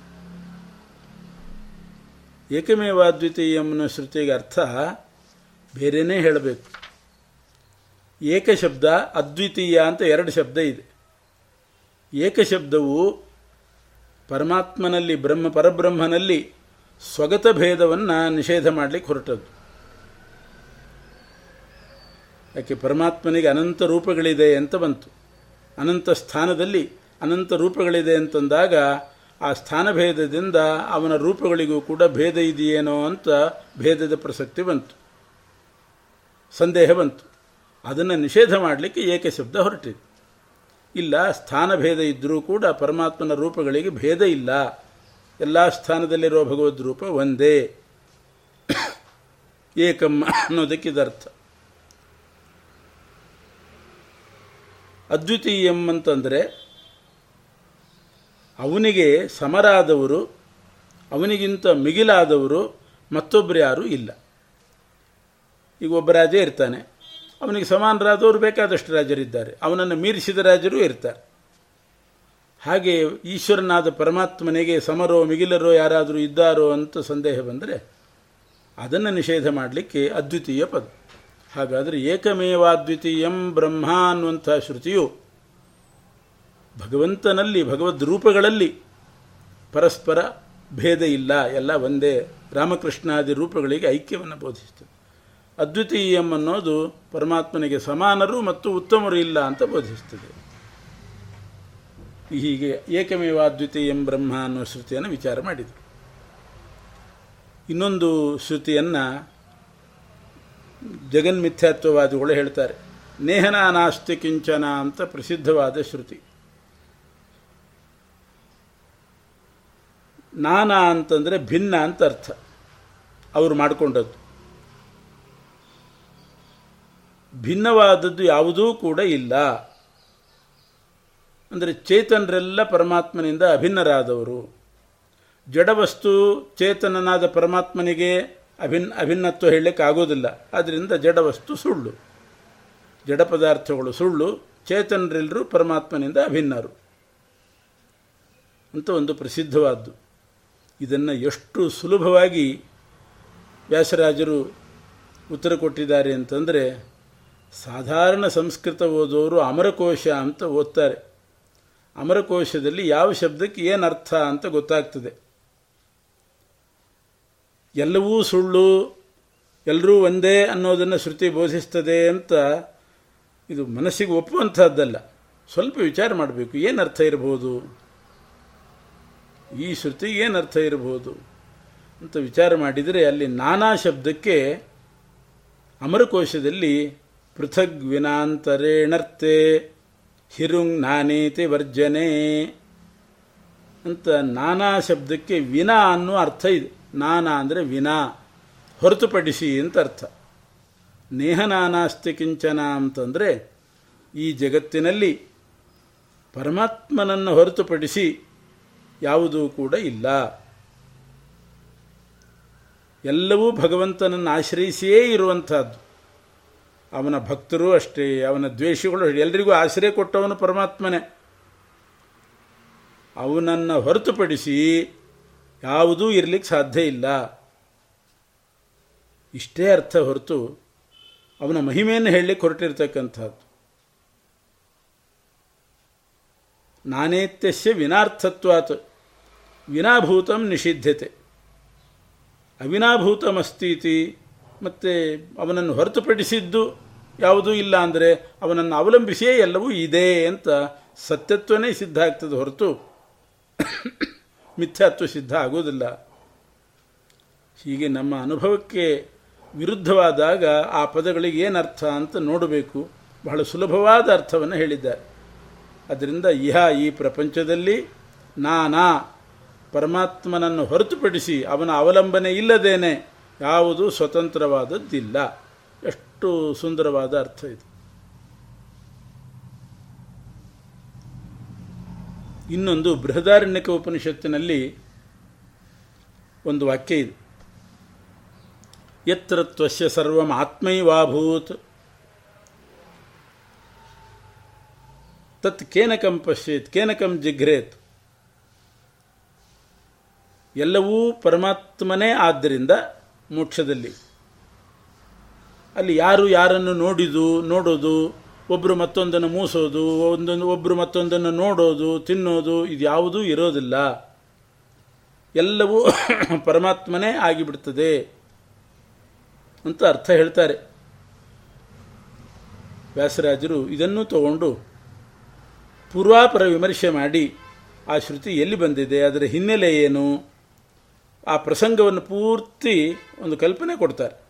[SPEAKER 1] ಏಕಮೇವ ಅದ್ವಿತೀಯ ಅನ್ನೋ ಶ್ರುತಿಗೆ ಅರ್ಥ ಬೇರೆಯೇ ಹೇಳಬೇಕು. ಏಕಶಬ್ದ ಅದ್ವಿತೀಯ ಅಂತ ಎರಡು ಶಬ್ದ ಇದೆ. ಏಕಶಬ್ದವು ಪರಮಾತ್ಮನಲ್ಲಿ ಬ್ರಹ್ಮ ಪರಬ್ರಹ್ಮನಲ್ಲಿ ಸ್ವಗತ ಭೇದವನ್ನು ನಿಷೇಧ ಮಾಡಲಿಕ್ಕೆ ಹೊರಟದ್ದು. ಯಾಕೆ ಪರಮಾತ್ಮನಿಗೆ ಅನಂತ ರೂಪಗಳಿದೆ ಅಂತ ಬಂತು. ಅನಂತ ಸ್ಥಾನದಲ್ಲಿ ಅನಂತ ರೂಪಗಳಿದೆ ಅಂತಂದಾಗ ಆ ಸ್ಥಾನಭೇದದಿಂದ ಅವನ ರೂಪಗಳಿಗೂ ಕೂಡ ಭೇದ ಇದೆಯೇನೋ ಅಂತ ಭೇದದ ಪ್ರಸಕ್ತಿ ಬಂತು. ಸಂದೇಹ ಬಂತು. ಅದನ್ನು ನಿಷೇಧ ಮಾಡಲಿಕ್ಕೆ ಏಕೆ ಶಬ್ದ ಹೊರಟಿದೆ ಇಲ್ಲ, ಸ್ಥಾನಭೇದ ಇದ್ದರೂ ಕೂಡ ಪರಮಾತ್ಮನ ರೂಪಗಳಿಗೆ ಭೇದ ಇಲ್ಲ. ಎಲ್ಲ ಸ್ಥಾನದಲ್ಲಿರುವ ಭಗವದ್ ರೂಪ ಒಂದೇ ಏಕಮ್ಮ ಅನ್ನೋದಕ್ಕಿದರ್ಥ ಅದ್ವಿತೀಯಂ ಅಂತಂದರೆ ಅವನಿಗೆ ಸಮರಾದವರು, ಅವನಿಗಿಂತ ಮಿಗಿಲಾದವರು ಮತ್ತೊಬ್ಬರು ಯಾರೂ ಇಲ್ಲ. ಈಗ ಒಬ್ಬ ರಾಜ ಇರ್ತಾನೆ. ಅವನಿಗೆ ಸಮಾನರಾದವರು ಬೇಕಾದಷ್ಟು ರಾಜರಿದ್ದಾರೆ. ಅವನನ್ನು ಮೀರಿಸಿದ ರಾಜರು ಇರ್ತಾರೆ. ಹಾಗೆ ಈಶ್ವರನಾದ ಪರಮಾತ್ಮನಿಗೆ ಸಮರೋ, ಮಿಗಿಲರೋ ಯಾರಾದರೂ ಇದ್ದಾರೋ ಅಂತ ಸಂದೇಹ ಬಂದರೆ ಅದನ್ನು ನಿಷೇಧ ಮಾಡಲಿಕ್ಕೆ ಅದ್ವಿತೀಯ ಪದ. ಹಾಗಾದರೆ ಏಕಮೇವಾದ್ವಿತೀಯಂ ಬ್ರಹ್ಮ ಅನ್ನುವಂಥ ಶ್ರುತಿಯು ಭಗವಂತನಲ್ಲಿ, ಭಗವದ್ ರೂಪಗಳಲ್ಲಿ ಪರಸ್ಪರ ಭೇದ ಇಲ್ಲ, ಎಲ್ಲ ಒಂದೇ ರಾಮಕೃಷ್ಣಾದಿ ರೂಪಗಳಿಗೆ ಐಕ್ಯವನ್ನು ಬೋಧಿಸ್ತದೆ ಅದ್ವಿತೀಯಂ ಅನ್ನೋದು ಪರಮಾತ್ಮನಿಗೆ ಸಮಾನರು ಮತ್ತು ಉತ್ತಮರು ಇಲ್ಲ ಅಂತ ಬೋಧಿಸ್ತದೆ ಹೀಗೆ ಏಕಮೇವ ಅದ್ವಿತೀಯಂ ಬ್ರಹ್ಮ ಅನ್ನೋ ಶ್ರುತಿಯನ್ನು ವಿಚಾರ ಮಾಡಿದರು. ಇನ್ನೊಂದು ಶ್ರುತಿಯನ್ನು ಜಗನ್ಮಿಥ್ಯಾತ್ವವಾದಿಗಳು ಹೇಳ್ತಾರೆ. ನೇಹನ ನಾಸ್ತಿ ಕಿಂಚನ ಅಂತ ಪ್ರಸಿದ್ಧವಾದ ಶ್ರುತಿ. ನಾನಾ ಅಂತಂದರೆ ಭಿನ್ನ ಅಂತ ಅರ್ಥ. ಅವರು ಮಾಡಿಕೊಂಡದ್ದು. ಭಿನ್ನವಾದದ್ದು ಯಾವುದೂ ಕೂಡ ಇಲ್ಲ. ಅಂದರೆ ಚೇತನರೆಲ್ಲ ಪರಮಾತ್ಮನಿಂದ ಅಭಿನ್ನರಾದವರು. ಜಡವಸ್ತು ಚೇತನನಾದ ಪರಮಾತ್ಮನಿಗೆ ಅಭಿನ್ ಅಭಿನ್ನತ್ವ ಹೇಳಲಿಕ್ಕೆ ಆಗೋದಿಲ್ಲ ಆದ್ದರಿಂದ ಜಡವಸ್ತು ಸುಳ್ಳು. ಜಡ ಪದಾರ್ಥಗಳು ಸುಳ್ಳು, ಚೇತನರೆಲ್ಲರೂ ಪರಮಾತ್ಮನಿಂದ ಅಭಿನ್ನರು. ಅಂತ ಒಂದು ಪ್ರಸಿದ್ಧವಾದ್ದು. ಇದನ್ನು ಎಷ್ಟು ಸುಲಭವಾಗಿ ವ್ಯಾಸರಾಜರು ಉತ್ತರ ಕೊಟ್ಟಿದ್ದಾರೆ ಅಂತಂದರೆ, ಸಾಧಾರಣ ಸಂಸ್ಕೃತ ಓದೋರು ಅಮರಕೋಶ ಅಂತ ಓದ್ತಾರೆ. ಅಮರಕೋಶದಲ್ಲಿ ಯಾವ ಶಬ್ದಕ್ಕೆ ಏನು ಅರ್ಥ ಅಂತ ಗೊತ್ತಾಗ್ತದೆ. ಎಲ್ಲವೂ ಸುಳ್ಳು ಎಲ್ಲರೂ ಒಂದೇ ಅನ್ನೋದನ್ನು ಶ್ರುತಿ ಬೋಧಿಸ್ತದೆ ಅಂತ ಇದು ಮನಸ್ಸಿಗೆ ಒಪ್ಪುವಂಥದ್ದಲ್ಲ ಸ್ವಲ್ಪ ವಿಚಾರ ಮಾಡಬೇಕು. ಏನು ಅರ್ಥ ಇರಬಹುದು ಈ ಶ್ರುತಿ ಏನು ಅರ್ಥ ಇರಬಹುದು ಅಂತ ವಿಚಾರ ಮಾಡಿದರೆ ಅಲ್ಲಿ ನಾನಾ ಶಬ್ದಕ್ಕೆ ಅಮರಕೋಶದಲ್ಲಿ ಪೃಥಗ್ ವಿನಾಂತರೇಣರ್ತೆ ಹಿರುಂಗ್ ನಾನೇತಿ ವರ್ಜನೆ ಅಂತ ನಾನಾ ಶಬ್ದಕ್ಕೆ ವಿನಾ ಅನ್ನೋ ಅರ್ಥ ಇದೆ. ನಾನಾ ಅಂದರೆ ವಿನಾ, ಹೊರತುಪಡಿಸಿ ಅಂತ ಅರ್ಥ ನೇಹ ನಾನಾಸ್ತಿ ಕಿಂಚನ ಅಂತಂದರೆ ಈ ಜಗತ್ತಿನಲ್ಲಿ ಪರಮಾತ್ಮನನ್ನು ಹೊರತುಪಡಿಸಿ ಯಾವುದೂ ಕೂಡ ಇಲ್ಲ. ಎಲ್ಲವೂ ಭಗವಂತನನ್ನು ಆಶ್ರಯಿಸಿಯೇ ಇರುವಂಥದ್ದು. ಅವನ ಭಕ್ತರು ಅಷ್ಟೇ, ಅವನ ದ್ವೇಷಗಳು ಎಲ್ರಿಗೂ ಆಶ್ರಯ ಕೊಟ್ಟವನು ಪರಮಾತ್ಮನೇ. ಅವನನ್ನು ಹೊರತುಪಡಿಸಿ ಯಾವುದೂ ಇರಲಿಕ್ಕೆ ಸಾಧ್ಯ ಇಲ್ಲ. ಇಷ್ಟೇ ಅರ್ಥ ಹೊರತು ಅವನ ಮಹಿಮೆಯನ್ನು ಹೇಳಲಿಕ್ಕೆ ಹೊರಟಿರ್ತಕ್ಕಂಥದ್ದು. ನಾನೇತ್ಯಸ್ಯ ವಿನಾರ್ಥತ್ವಾತ್ ವಿನಾಭೂತಂ ನಿಷಿದ್ಧತೆ ಅವಿನಾಭೂತಮಸ್ತೀತಿ ಮತ್ತು ಅವನನ್ನು ಹೊರತುಪಡಿಸಿದ್ದು ಯಾವುದೂ ಇಲ್ಲ ಅಂದರೆ ಅವನನ್ನು ಅವಲಂಬಿಸಿಯೇ ಎಲ್ಲವೂ ಇದೆ ಅಂತ ಸತ್ಯತ್ವನೇ ಸಿದ್ಧ ಆಗ್ತದೆ ಹೊರತು. ಮಿಥ್ಯಾತ್ವ ಸಿದ್ಧ ಆಗೋದಿಲ್ಲ ಹೀಗೆ ನಮ್ಮ ಅನುಭವಕ್ಕೆ ವಿರುದ್ಧವಾದಾಗ ಆ ಪದಗಳಿಗೆ ಏನು ಅರ್ಥ ಅಂತ ನೋಡಬೇಕು. ಬಹಳ ಸುಲಭವಾದ ಅರ್ಥವನ್ನು ಹೇಳಿದ್ದಾರೆ. ಅದರಿಂದ ಇಹ ಈ ಪ್ರಪಂಚದಲ್ಲಿ ನಾನಾ ಪರಮಾತ್ಮನನ್ನು ಹೊರತುಪಡಿಸಿ ಅವನ ಅವಲಂಬನೆ ಇಲ್ಲದೇನೆ ಯಾವುದು ಸ್ವತಂತ್ರವಾದದ್ದಿಲ್ಲ. ಎಷ್ಟು ಸುಂದರವಾದ ಅರ್ಥ ಇದು. ಇನ್ನೊಂದು ಬೃಹದಾರಣ್ಯಕ ಉಪನಿಷತ್ತಿನಲ್ಲಿ ಒಂದು ವಾಕ್ಯ ಇದೆ. ಯತ್ರ ತ್ವಶ್ಯ ಸರ್ವಂ ಆತ್ಮೈವಾಭೂತ್. ತತ್ ಕೇನಕಂ ಪಶ್ಯೇತ್ ಕೇನಕಂ ಜಿಘ್ರೇತ್. ಎಲ್ಲವೂ ಪರಮಾತ್ಮನೇ ಆದ್ದರಿಂದ ಮೋಕ್ಷದಲ್ಲಿ. ಅಲ್ಲಿ ಯಾರು ಯಾರನ್ನು ನೋಡಿದು, ನೋಡೋದು ಒಬ್ಬರು ಮತ್ತೊಂದನ್ನು ಮೂಸೋದು, ಒಂದೊಂದು ಒಬ್ಬರು ಮತ್ತೊಂದನ್ನು ನೋಡೋದು, ತಿನ್ನೋದು, ಇದು ಯಾವುದೂ ಇರೋದಿಲ್ಲ. ಎಲ್ಲವೂ <coughs> ಪರಮಾತ್ಮನೇ ಆಗಿಬಿಡ್ತದೆ ಅಂತ ಅರ್ಥ ಹೇಳ್ತಾರೆ. ವ್ಯಾಸರಾಜರು ಇದನ್ನು ತಗೊಂಡು ಪೂರ್ವಾಪರ ವಿಮರ್ಶೆ ಮಾಡಿ, ಆ ಶ್ರುತಿ ಎಲ್ಲಿ ಬಂದಿದೆ, ಅದರ ಹಿನ್ನೆಲೆ ಏನು, ಆ ಪ್ರಸಂಗವನ್ನು ಪೂರ್ತಿ ಒಂದು ಕಲ್ಪನೆ ಕೊಡ್ತಾರೆ.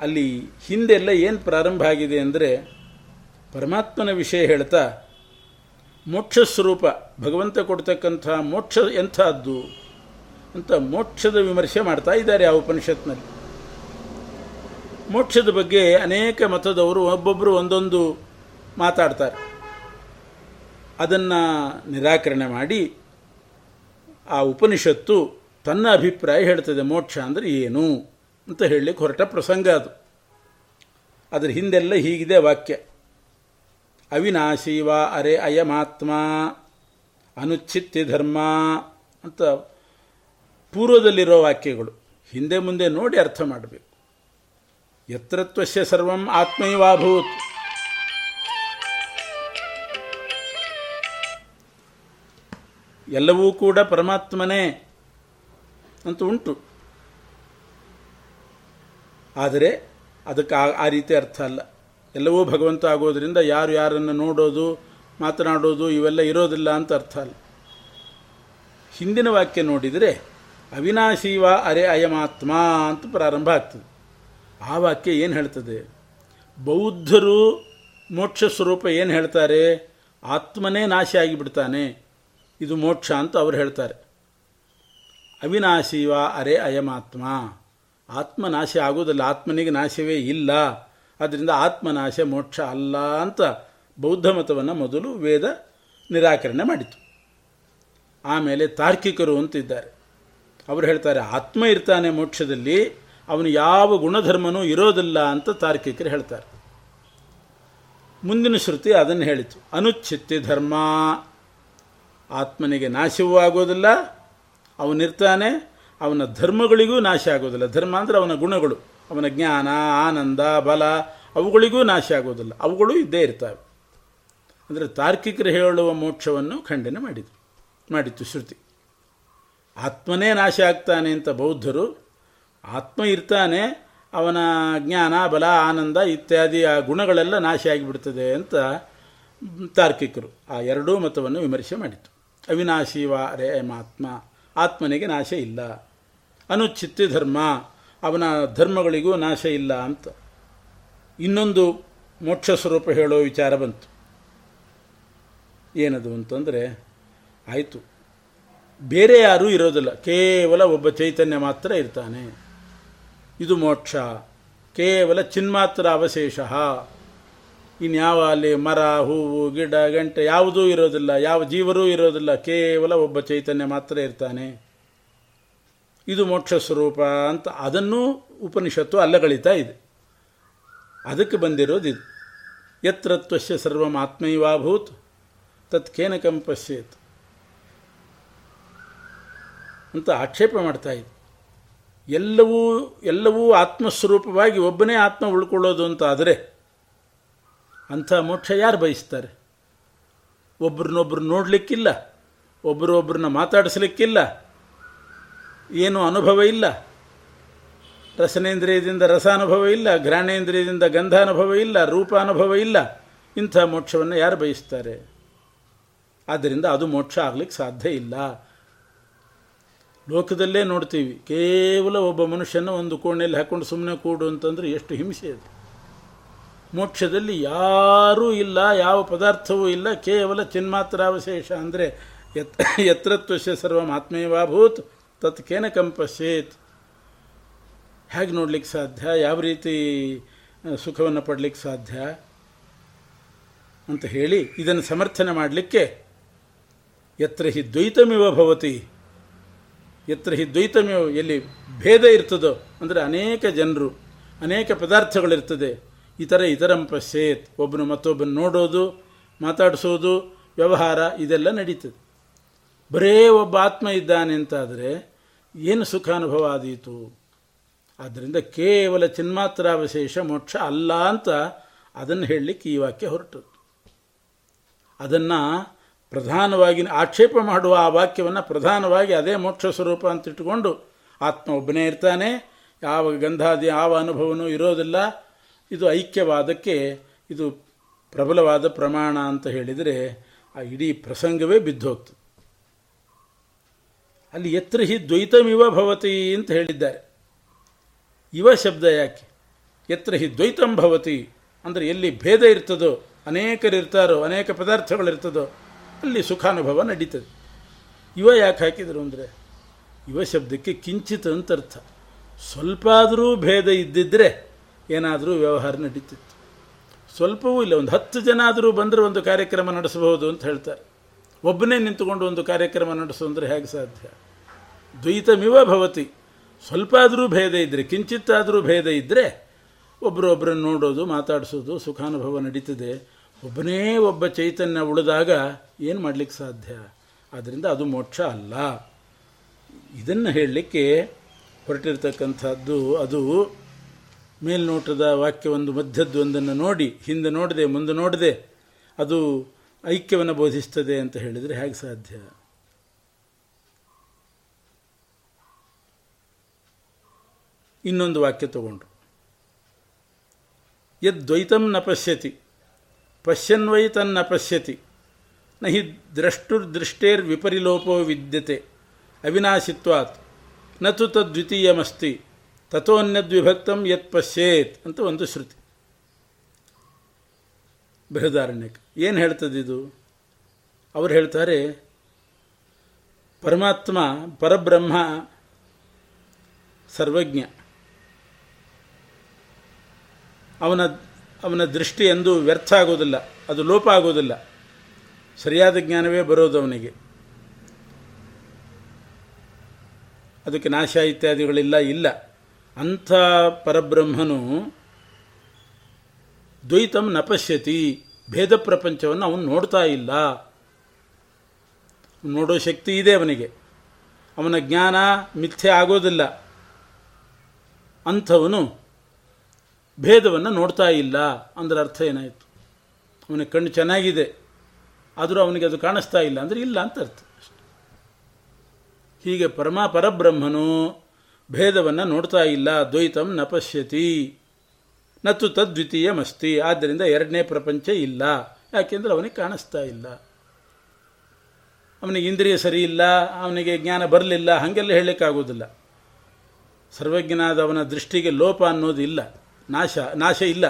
[SPEAKER 1] ಅಲ್ಲಿ ಹಿಂದೆಲ್ಲ ಏನು ಪ್ರಾರಂಭ ಆಗಿದೆ ಅಂದರೆ ಪರಮಾತ್ಮನ ವಿಷಯ ಹೇಳ್ತಾ, ಮೋಕ್ಷ ಸ್ವರೂಪ, ಭಗವಂತ ಕೊಡ್ತಕ್ಕಂಥ ಮೋಕ್ಷ ಎಂಥದ್ದು ಅಂತ ಮೋಕ್ಷದ ವಿಮರ್ಶೆ ಮಾಡ್ತಾ ಇದ್ದಾರೆ ಆ ಉಪನಿಷತ್ನಲ್ಲಿ. ಮೋಕ್ಷದ ಬಗ್ಗೆ ಅನೇಕ ಮತದವರು ಒಬ್ಬೊಬ್ಬರು ಒಂದೊಂದು ಮಾತಾಡ್ತಾರೆ. ಅದನ್ನು ನಿರಾಕರಣೆ ಮಾಡಿ ಆ ಉಪನಿಷತ್ತು ತನ್ನ ಅಭಿಪ್ರಾಯ ಹೇಳ್ತದೆ ಮೋಕ್ಷ ಅಂದರೆ ಏನು? ಅಂತ ಹೇಳಲಿಕ್ಕೆ ಹೊರಟ ಪ್ರಸಂಗ ಅದು. ಅದರ ಹಿಂದೆಲ್ಲ ಹೀಗಿದೆ ವಾಕ್ಯ. ಅವಿನಾಶಿ ವಾ ಅರೆ ಅಯಮಾತ್ಮ ಅನುಚ್ಛಿತ್ತಿ ಧರ್ಮ ಅಂತ ಪೂರ್ವದಲ್ಲಿರೋ ವಾಕ್ಯಗಳು. ಹಿಂದೆ ಮುಂದೆ ನೋಡಿ ಅರ್ಥ ಮಾಡಬೇಕು. ಯತ್ರತ್ವಸ್ಯ ಸರ್ವಂ ಆತ್ಮೈವಾಭೂತ್. ಎಲ್ಲವೂ ಕೂಡ ಪರಮಾತ್ಮನೇ ಅಂತ ಉಂಟು. ಆದರೆ ಅದಕ್ಕೆ ಆ ರೀತಿ ಅರ್ಥ ಅಲ್ಲ. ಎಲ್ಲವೂ ಭಗವಂತ ಆಗೋದರಿಂದ ಯಾರು ಯಾರನ್ನು ನೋಡೋದು, ಮಾತನಾಡೋದು ಇವೆಲ್ಲ ಇರೋದಿಲ್ಲ ಅಂತ ಅರ್ಥ ಅಲ್ಲ. ಹಿಂದಿನ ವಾಕ್ಯ ನೋಡಿದರೆ, ಅವಿನಾಶೀವ ಅರೆ ಅಯಮಾತ್ಮ ಅಂತ ಪ್ರಾರಂಭ ಆಗ್ತದೆ. ಆ ವಾಕ್ಯ ಏನು ಹೇಳ್ತದೆ? ಬೌದ್ಧರು ಮೋಕ್ಷ ಸ್ವರೂಪ ಏನು ಹೇಳ್ತಾರೆ? ಆತ್ಮನೇ ನಾಶ ಆಗಿಬಿಡ್ತಾನೆ. ಇದು ಮೋಕ್ಷ ಅಂತ ಅವ್ರು ಹೇಳ್ತಾರೆ. ಅವಿನಾಶೀವ ಅರೆ ಅಯಮಾತ್ಮ. ಆತ್ಮ ನಾಶ ಆಗುವುದಿಲ್ಲ ಆತ್ಮನಿಗೆ ನಾಶವೇ ಇಲ್ಲ. ಅದರಿಂದ ಆತ್ಮನಾಶ ಮೋಕ್ಷ ಅಲ್ಲ ಅಂತ ಬೌದ್ಧ ಮತವನ್ನು ಮೊದಲು ವೇದ ನಿರಾಕರಣೆ ಮಾಡಿತು. ಆಮೇಲೆ ತಾರ್ಕಿಕರು ಅಂತಿದ್ದಾರೆ. ಅವರು ಹೇಳ್ತಾರೆ, ಆತ್ಮ ಇರ್ತಾನೆ ಮೋಕ್ಷದಲ್ಲಿ, ಅವನು ಯಾವ ಗುಣಧರ್ಮನೂ ಇರೋದಿಲ್ಲ ಅಂತ ತಾರ್ಕಿಕರು ಹೇಳ್ತಾರೆ. ಮುಂದಿನ ಶ್ರುತಿ ಅದನ್ನು ಹೇಳಿತು. ಅನುಚ್ಛಿತ್ತಿ ಧರ್ಮ. ಆತ್ಮನಿಗೆ ನಾಶವೂ ಆಗೋದಿಲ್ಲ. ಅವನಿರ್ತಾನೆ ಅವನ ಧರ್ಮಗಳಿಗೂ ನಾಶ ಆಗೋದಿಲ್ಲ. ಧರ್ಮ ಅಂದರೆ ಅವನ ಗುಣಗಳು. ಅವನ ಜ್ಞಾನ, ಆನಂದ, ಬಲ, ಅವುಗಳಿಗೂ ನಾಶ ಆಗೋದಿಲ್ಲ. ಅವುಗಳು ಇದ್ದೇ ಇರ್ತವೆ. ಅಂದರೆ ತಾರ್ಕಿಕರು ಹೇಳುವ ಮೋಕ್ಷವನ್ನು ಖಂಡನೆ ಮಾಡಿದರು. ಮಾಡಿತ್ತು ಶ್ರುತಿ. ಆತ್ಮನೇ ನಾಶ ಆಗ್ತಾನೆ ಅಂತ ಬೌದ್ಧರು, ಆತ್ಮ ಇರ್ತಾನೆ, ಅವನ ಜ್ಞಾನ, ಬಲ, ಆನಂದ ಇತ್ಯಾದಿ ಆ ಗುಣಗಳೆಲ್ಲ ನಾಶ ಆಗಿಬಿಡ್ತದೆ ಅಂತ ತಾರ್ಕಿಕರು ಆ ಎರಡೂ ಮತವನ್ನು ವಿಮರ್ಶೆ ಮಾಡಿತು ಅವಿನಾಶಿ ರೇ ಮಾತ್ಮ. ಆತ್ಮನಿಗೆ ನಾಶ ಇಲ್ಲ. ಅನುಚ್ಛಿತ್ಯ ಧರ್ಮ, ಅವನ ಧರ್ಮಗಳಿಗೂ ನಾಶ ಇಲ್ಲ ಅಂತ. ಇನ್ನೊಂದು ಮೋಕ್ಷ ಸ್ವರೂಪ ಹೇಳೋ ವಿಚಾರ ಬಂತು. ಏನದು ಅಂತಂದರೆ, ಆಯಿತು. ಬೇರೆ ಯಾರೂ ಇರೋದಿಲ್ಲ. ಕೇವಲ ಒಬ್ಬ ಚೈತನ್ಯ ಮಾತ್ರ ಇರ್ತಾನೆ. ಇದು ಮೋಕ್ಷ. ಕೇವಲ ಚಿನ್ಮಾತ್ರ ಅವಶೇಷ. ಇನ್ಯಾವ ಅಲ್ಲಿ ಮರ, ಹೂವು, ಗಿಡ, ಗಂಟೆ ಯಾವುದೂ ಇರೋದಿಲ್ಲ. ಯಾವ ಜೀವರೂ ಇರೋದಿಲ್ಲ. ಕೇವಲ ಒಬ್ಬ ಚೈತನ್ಯ ಮಾತ್ರ ಇರ್ತಾನೆ. ಇದು ಮೋಕ್ಷ ಸ್ವರೂಪ ಅಂತ ಅದನ್ನು ಉಪನಿಷತ್ತು ಅಲ್ಲಗಳಿತಾ ಇದೆ. ಅದಕ್ಕೆ ಬಂದಿರೋದು ಇದು. ಯತ್ರತ್ವಶ್ಯ ಸರ್ವಂ ಆತ್ಮೈವಾಭೂತ್ ತತ್ಕೇನ ಕಂಪಶ್ಯೇತ್ ಪಶ್ಯೇತ್ ಅಂತ ಆಕ್ಷೇಪ ಮಾಡ್ತಾ ಇದೆ. ಎಲ್ಲವೂ ಎಲ್ಲವೂ ಆತ್ಮಸ್ವರೂಪವಾಗಿ ಒಬ್ಬನೇ ಆತ್ಮ ಉಳ್ಕೊಳ್ಳೋದು ಅಂತ ಆದರೆ ಅಂಥ ಮೋಕ್ಷ ಯಾರು ಬಯಸ್ತಾರೆ? ಒಬ್ರನ್ನೊಬ್ರು ನೋಡಲಿಕ್ಕಿಲ್ಲ ಒಬ್ಬರೊಬ್ಬರನ್ನ ಮಾತಾಡಿಸ್ಲಿಕ್ಕಿಲ್ಲ ಏನು ಅನುಭವ ಇಲ್ಲ. ರಸನೇಂದ್ರಿಯದಿಂದ ರಸ ಅನುಭವ ಇಲ್ಲ, ಘ್ರಾಣೇಂದ್ರಿಯದಿಂದ ಗಂಧಾನುಭವ ಇಲ್ಲ ರೂಪ ಅನುಭವ ಇಲ್ಲ. ಇಂಥ ಮೋಕ್ಷವನ್ನು ಯಾರು ಬಯಸ್ತಾರೆ? ಆದ್ದರಿಂದ ಅದು ಮೋಕ್ಷ ಆಗ್ಲಿಕ್ಕೆ ಸಾಧ್ಯ ಇಲ್ಲ. ಲೋಕದಲ್ಲೇ ನೋಡ್ತೀವಿ, ಕೇವಲ ಒಬ್ಬ ಮನುಷ್ಯನ ಒಂದು ಕೋಣೆಯಲ್ಲಿ ಹಾಕೊಂಡು ಸುಮ್ಮನೆ ಕೂಡು ಅಂತಂದರೆ ಎಷ್ಟು ಹಿಂಸೆ ಅದು. ಮೋಕ್ಷದಲ್ಲಿ ಯಾರೂ ಇಲ್ಲ, ಯಾವ ಪದಾರ್ಥವೂ ಇಲ್ಲ, ಕೇವಲ ಚಿನ್ಮಾತ್ರಾವಶೇಷ ಅಂದರೆ ಯತ್ ಯತ್ರತ್ವಶ ಸರ್ವ ಆತ್ಮೇವಾಭೂತ್ ತತ್ ಕೇನ ಕಂಪಶ್ಯೇತ್ ಹೇಗೆ ನೋಡ್ಲಿಕ್ಕೆ ಸಾಧ್ಯ? ಯಾವ ರೀತಿ ಸುಖವನ್ನು ಪಡಲಿಕ್ಕೆ ಸಾಧ್ಯ? ಅಂತ ಹೇಳಿ ಇದನ್ನು ಸಮರ್ಥನೆ ಮಾಡಲಿಕ್ಕೆ ಎತ್ರ ಹಿ ದ್ವೈತಮಿವ ಭವತಿ. ಎತ್ರ ಹಿ ದ್ವೈತಮಿವ, ಎಲ್ಲಿ ಭೇದ ಇರ್ತದೋ, ಅಂದರೆ ಅನೇಕ ಜನರು, ಅನೇಕ ಪದಾರ್ಥಗಳಿರ್ತದೆ. ಇತರ ಇತರಂ ಪಶ್ಯೇತ್. ಒಬ್ಬನು ಮತ್ತೊಬ್ಬನ ನೋಡೋದು, ಮಾತಾಡಿಸೋದು, ವ್ಯವಹಾರ, ಇದೆಲ್ಲ ನಡೀತದೆ. ಬರೇ ಒಬ್ಬ ಆತ್ಮ ಇದ್ದಾನೆ ಅಂತಾದರೆ ಏನು ಸುಖ ಅನುಭವ ಆದೀತು? ಆದ್ದರಿಂದ ಕೇವಲ ಚಿನ್ಮಾತ್ರಾವಶೇಷ ಮೋಕ್ಷ ಅಲ್ಲ ಅಂತ ಅದನ್ನು ಹೇಳಲಿಕ್ಕೆ ಈ ವಾಕ್ಯ ಹೊರಟದ್ದು ಅದನ್ನು ಪ್ರಧಾನವಾಗಿ ಆಕ್ಷೇಪ ಮಾಡುವ ಆ ವಾಕ್ಯವನ್ನು ಪ್ರಧಾನವಾಗಿ ಅದೇ ಮೋಕ್ಷ ಸ್ವರೂಪ ಅಂತ ಇಟ್ಟುಕೊಂಡು ಆತ್ಮ ಒಬ್ಬನೇ ಇರ್ತಾನೆ. ಯಾವ ಗಂಧಾದಿ ಯಾವ ಅನುಭವನೂ ಇರೋದಿಲ್ಲ. ಇದು ಐಕ್ಯವಾದಕ್ಕೆ ಇದು ಪ್ರಬಲವಾದ ಪ್ರಮಾಣ ಅಂತ ಹೇಳಿದರೆ ಆ ಇಡೀ ಪ್ರಸಂಗವೇ ಬಿದ್ದು ಹೋಗ್ತದೆ ಅಲ್ಲಿ ಎತ್ರ ಹಿ ದ್ವೈತಮಿವ ಭವತಿ ಅಂತ ಹೇಳಿದ್ದಾರೆ. ಇವ ಶಬ್ದ ಯಾಕೆ? ಎತ್ರ ಹಿ ದ್ವೈತಂ ಭವತಿ. ಅಂದರೆ ಎಲ್ಲಿ ಭೇದ ಇರ್ತದೋ, ಅನೇಕರಿರ್ತಾರೋ, ಅನೇಕ ಪದಾರ್ಥಗಳಿರ್ತದೋ, ಅಲ್ಲಿ ಸುಖಾನುಭವ ನಡೀತದೆ. ಇವ ಯಾಕೆ ಹಾಕಿದರು ಅಂದರೆ, ಇವ ಶಬ್ದಕ್ಕೆ ಕಿಂಚಿತ್ ಅಂತ ಅರ್ಥ. ಸ್ವಲ್ಪ ಆದರೂ ಭೇದ ಇದ್ದಿದ್ದರೆ ಏನಾದರೂ ವ್ಯವಹಾರ ನಡೀತಿತ್ತು. ಸ್ವಲ್ಪವೂ ಇಲ್ಲ, ಒಂದು ಹತ್ತು ಜನ ಆದರೂ ಬಂದರೆ ಒಂದು ಕಾರ್ಯಕ್ರಮ ನಡೆಸಬಹುದು ಅಂತ ಹೇಳ್ತಾರೆ. ಒಬ್ಬನೇ ನಿಂತುಕೊಂಡು ಒಂದು ಕಾರ್ಯಕ್ರಮ ನಡೆಸು ಅಂದರೆ ಹೇಗೆ ಸಾಧ್ಯ? ದ್ವೈತಮಿವ ಭವತಿ. ಸ್ವಲ್ಪ ಆದರೂ ಭೇದ ಇದ್ದರೆ ಕಿಂಚಿತ್ತಾದರೂ ಭೇದ ಇದ್ದರೆ ಒಬ್ಬರೊಬ್ಬರನ್ನು ನೋಡೋದು, ಮಾತಾಡಿಸೋದು, ಸುಖಾನುಭವ ನಡೀತದೆ. ಒಬ್ಬನೇ ಒಬ್ಬ ಚೈತನ್ಯ ಉಳಿದಾಗ ಏನು ಮಾಡಲಿಕ್ಕೆ ಸಾಧ್ಯ? ಆದ್ದರಿಂದ ಅದು ಮೋಕ್ಷ ಅಲ್ಲ. ಇದನ್ನು ಹೇಳಲಿಕ್ಕೆ ಹೊರಟಿರ್ತಕ್ಕಂಥದ್ದು ಅದು ಮೇಲ್ನೋಟದ ವಾಕ್ಯವೊಂದು ಮಧ್ಯದ್ದೊಂದನ್ನು ನೋಡಿ, ಹಿಂದೆ ನೋಡದೆ, ಮುಂದೆ ನೋಡದೆ, ಅದು ಐಕ್ಯವನ್ನು ಬೋಧಿಸ್ತದೆ ಅಂತ ಹೇಳಿದರೆ ಹೇಗೆ ಸಾಧ್ಯ? ಇನ್ನೊಂದು ವಾಕ್ಯ ತಗೊಂಡ್ರು. ಯದ್ವೈತಂ ನ ಪಶ್ಯತಿ ಪಶ್ಯನ್ವೈ ತನ್ನ ಪಶ್ಯತಿ ನ ಹಿ ದ್ರಷ್ಟುರ್ದೃಷ್ಟೇರ್ ವಿಪರಿಲೋಪೋ ವಿದ್ಯತೆ, ಅವಿನಾಶಿತ್ವಾತ್ ನು ತದ್ವಿತೀಯಮಸ್ತಿ ತಥೋನ್ಯದ್ವಿಭಕ್ತಂ ಯತ್ ಪಶ್ಯೇತ್ ಅಂತ ಒಂದು ಶ್ರುತಿ. ಬೃಹದಾರಣ್ಯಕ್ಕೆ ಏನು ಹೇಳ್ತದಿದು ಅವರು ಹೇಳ್ತಾರೆ, ಪರಮಾತ್ಮ ಪರಬ್ರಹ್ಮ ಸರ್ವಜ್ಞ ಅವನ ಅವನ ದೃಷ್ಟಿ ಎಂದು ವ್ಯರ್ಥ ಆಗೋದಿಲ್ಲ, ಅದು ಲೋಪ ಆಗೋದಿಲ್ಲ. ಸರಿಯಾದ ಜ್ಞಾನವೇ ಬರೋದು ಅವನಿಗೆ. ಅದಕ್ಕೆ ನಾಶ ಇತ್ಯಾದಿಗಳಿಲ್ಲ, ಇಲ್ಲ. ಅಂಥ ಪರಬ್ರಹ್ಮನು ದ್ವೈತಂ ನಪಶ್ಯತಿ ಭೇದ ಪ್ರಪಂಚವನ್ನು ಅವನು ನೋಡ್ತಾ ಇಲ್ಲ. ನೋಡೋ ಶಕ್ತಿ ಇದೆ ಅವನಿಗೆ. ಅವನ ಜ್ಞಾನ ಮಿಥ್ಯೆ ಆಗೋದಿಲ್ಲ. ಅಂಥವನು ಭೇದವನ್ನು ನೋಡ್ತಾ ಇಲ್ಲ ಅಂದ್ರೆ ಅರ್ಥ ಏನಾಯಿತು? ಅವನಿಗೆ ಕಣ್ಣು ಚೆನ್ನಾಗಿದೆ, ಆದರೂ ಅವನಿಗೆ ಅದು ಕಾಣಿಸ್ತಾ ಇಲ್ಲ ಅಂದರೆ ಇಲ್ಲ ಅಂತ ಅರ್ಥ ಹೀಗೆ ಪರಮ ಪರಬ್ರಹ್ಮನು ಭೇದವನ್ನು ನೋಡ್ತಾ ಇಲ್ಲ, ದ್ವೈತಂ ನ ಪಶ್ಯತಿ ನತ್ತು ತದ್ವಿತೀಯಮಸ್ತಿ, ಆದ್ದರಿಂದ ಎರಡನೇ ಪ್ರಪಂಚ ಇಲ್ಲ. ಯಾಕೆಂದರೆ ಅವನಿಗೆ ಕಾಣಿಸ್ತಾ ಇಲ್ಲ. ಅವನಿಗೆ ಇಂದ್ರಿಯ ಸರಿ ಇಲ್ಲ, ಅವನಿಗೆ ಜ್ಞಾನ ಬರಲಿಲ್ಲ, ಹಾಗೆಲ್ಲ ಹೇಳಲಿಕ್ಕಾಗೋದಿಲ್ಲ ಸರ್ವಜ್ಞನಾದ ಅವನ ದೃಷ್ಟಿಗೆ ಲೋಪ ಅನ್ನೋದು ಇಲ್ಲ. ನಾಶ ನಾಶ ಇಲ್ಲ.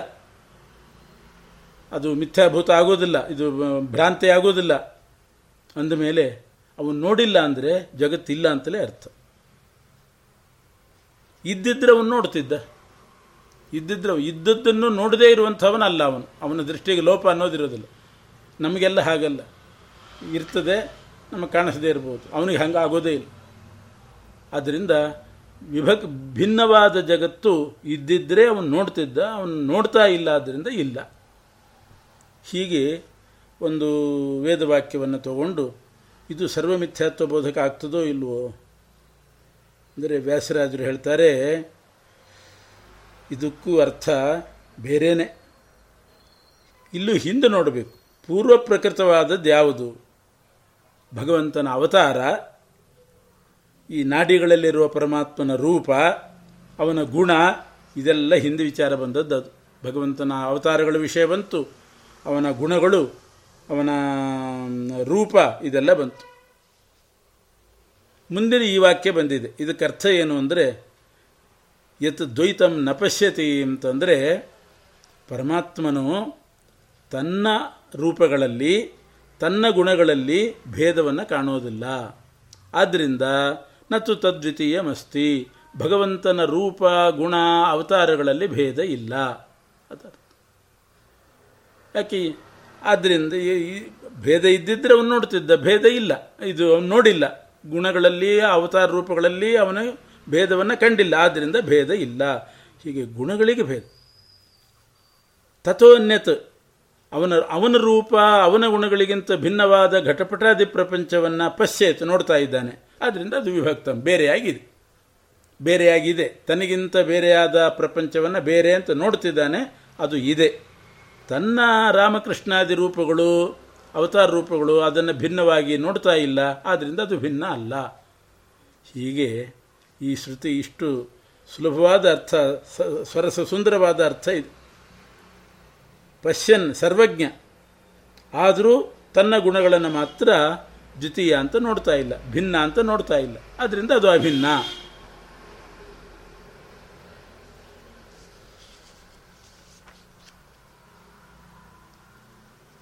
[SPEAKER 1] ಅದು ಮಿಥ್ಯಾಭೂತ ಆಗೋದಿಲ್ಲ, ಇದು ಭ್ರಾಂತಿ ಆಗೋದಿಲ್ಲ. ಅಂದಮೇಲೆ ಅವನು ನೋಡಿಲ್ಲ ಅಂದರೆ ಜಗತ್ತಿಲ್ಲ ಅಂತಲೇ ಅರ್ಥ. ಇದ್ದಿದ್ರೆ ಅವನು ನೋಡ್ತಿದ್ದ. ಇದ್ದಿದ್ರೆ ಇದ್ದದ್ದನ್ನು ನೋಡದೇ ಇರುವಂಥವನಲ್ಲ ಅವನು. ಅವನ ದೃಷ್ಟಿಗೆ ಲೋಪ ಅನ್ನೋದಿರೋದಿಲ್ಲ. ನಮಗೆಲ್ಲ ಹಾಗಲ್ಲ. ಇರ್ತದೆ, ನಮಗೆ ಕಾಣಿಸದೇ ಇರ್ಬೋದು. ಅವನಿಗೆ ಹಂಗೆ ಆಗೋದೇ ಇಲ್ಲ. ಆದ್ದರಿಂದ ವಿಭಕ್ ಭಿನ್ನವಾದ ಜಗತ್ತು ಇದ್ದಿದ್ದರೆ ಅವನು ನೋಡ್ತಿದ್ದ, ಅವನು ನೋಡ್ತಾ ಇಲ್ಲ ಆದ್ದರಿಂದ ಇಲ್ಲ. ಹೀಗೆ ಒಂದು ವೇದವಾಕ್ಯವನ್ನು ತಗೊಂಡು, ಇದು ಸರ್ವಮಿಥ್ಯಾತ್ವ ಬೋಧಕ ಆಗ್ತದೋ ಇಲ್ವೋ? ಅಂದರೆ ವ್ಯಾಸರಾಜರು ಹೇಳ್ತಾರೆ, ಇದಕ್ಕೂ ಅರ್ಥ ಬೇರೆಯೇ ಇಲ್ಲೂ ಹಿಂದೆ ನೋಡಬೇಕು ಪೂರ್ವ ಪ್ರಕೃತವಾದದ್ದು ಯಾವುದು ಭಗವಂತನ ಅವತಾರ ಈ ನಾಡಿಗಳಲ್ಲಿರುವ ಪರಮಾತ್ಮನ ರೂಪ, ಅವನ ಗುಣ, ಇದೆಲ್ಲ ಹಿಂದೆ ವಿಚಾರ ಬಂದದ್ದು ಅದು. ಭಗವಂತನ ಅವತಾರಗಳ ವಿಷಯ ಬಂತು, ಅವನ ಗುಣಗಳು, ಅವನ ರೂಪ ಇದೆಲ್ಲ ಬಂತು. ಮುಂದಿನ ಈ ವಾಕ್ಯ ಬಂದಿದೆ. ಇದಕ್ಕೆ ಅರ್ಥ ಏನು ಅಂದರೆ, ಯತ್ ದ್ವೈತಂ ನಪಶ್ಯತಿ ಅಂತಂದರೆ, ಪರಮಾತ್ಮನು ತನ್ನ ರೂಪಗಳಲ್ಲಿ, ತನ್ನ ಗುಣಗಳಲ್ಲಿ ಭೇದವನ್ನು ಕಾಣೋದಿಲ್ಲ. ಆದ್ದರಿಂದ ನತ್ತು ತದ್ವಿತೀಯಮಸ್ತಿ. ಭಗವಂತನ ರೂಪ, ಗುಣ, ಅವತಾರಗಳಲ್ಲಿ ಭೇದ ಇಲ್ಲ. ಅದರ್ಥ. ಯಾಕೆ? ಆದ್ದರಿಂದ ಭೇದ ಇದ್ದಿದ್ದರೆ ಅವನು ನೋಡ್ತಿದ್ದ. ಭೇದ ಇಲ್ಲ. ಇದು ಅವನು ನೋಡಿಲ್ಲ. ಗುಣಗಳಲ್ಲಿ, ಅವತಾರ ರೂಪಗಳಲ್ಲಿ ಅವನು ಭೇದವನ್ನು ಕಂಡಿಲ್ಲ. ಆದ್ದರಿಂದ ಭೇದ ಇಲ್ಲ. ಹೀಗೆ ಗುಣಗಳಿಗೆ ಭೇದ. ತಥೋನ್ಯತ್ ಅವನ ಅವನ ರೂಪ, ಅವನ ಗುಣಗಳಿಗಿಂತ ಭಿನ್ನವಾದ ಘಟಪಟಾದಿ ಪ್ರಪಂಚವನ್ನು ಪಶ್ಚೇತ್ ನೋಡ್ತಾ ಇದ್ದಾನೆ. ಆದ್ದರಿಂದ ಅದು ವಿಭಕ್ತ. ಬೇರೆಯಾಗಿದೆ. ಬೇರೆಯಾಗಿದೆ. ತನಗಿಂತ ಬೇರೆಯಾದ ಪ್ರಪಂಚವನ್ನು ಬೇರೆ ಅಂತ ನೋಡ್ತಿದ್ದಾನೆ, ಅದು ಇದೆ. ತನ್ನ ರಾಮಕೃಷ್ಣಾದಿ ರೂಪಗಳು, ಅವತಾರ ರೂಪಗಳು ಅದನ್ನು ಭಿನ್ನವಾಗಿ ನೋಡ್ತಾ ಇಲ್ಲ ಆದ್ದರಿಂದ ಅದು ಭಿನ್ನ ಅಲ್ಲ. ಹೀಗೆ ಈ ಶ್ರುತಿ ಇಷ್ಟು ಸುಲಭವಾದ ಅರ್ಥ ಸ್ವರಸ ಸುಂದರವಾದ ಅರ್ಥ ಇದೆ. ಪಶ್ಯನ್ ಸರ್ವಜ್ಞ. ಆದರೂ ತನ್ನ ಗುಣಗಳನ್ನು ಮಾತ್ರ ದ್ವಿತೀಯ ಅಂತ ನೋಡ್ತಾ ಇಲ್ಲ, ಭಿನ್ನ ಅಂತ ನೋಡ್ತಾ ಇಲ್ಲ. ಅದರಿಂದ ಅದು ಅಭಿನ್ನ.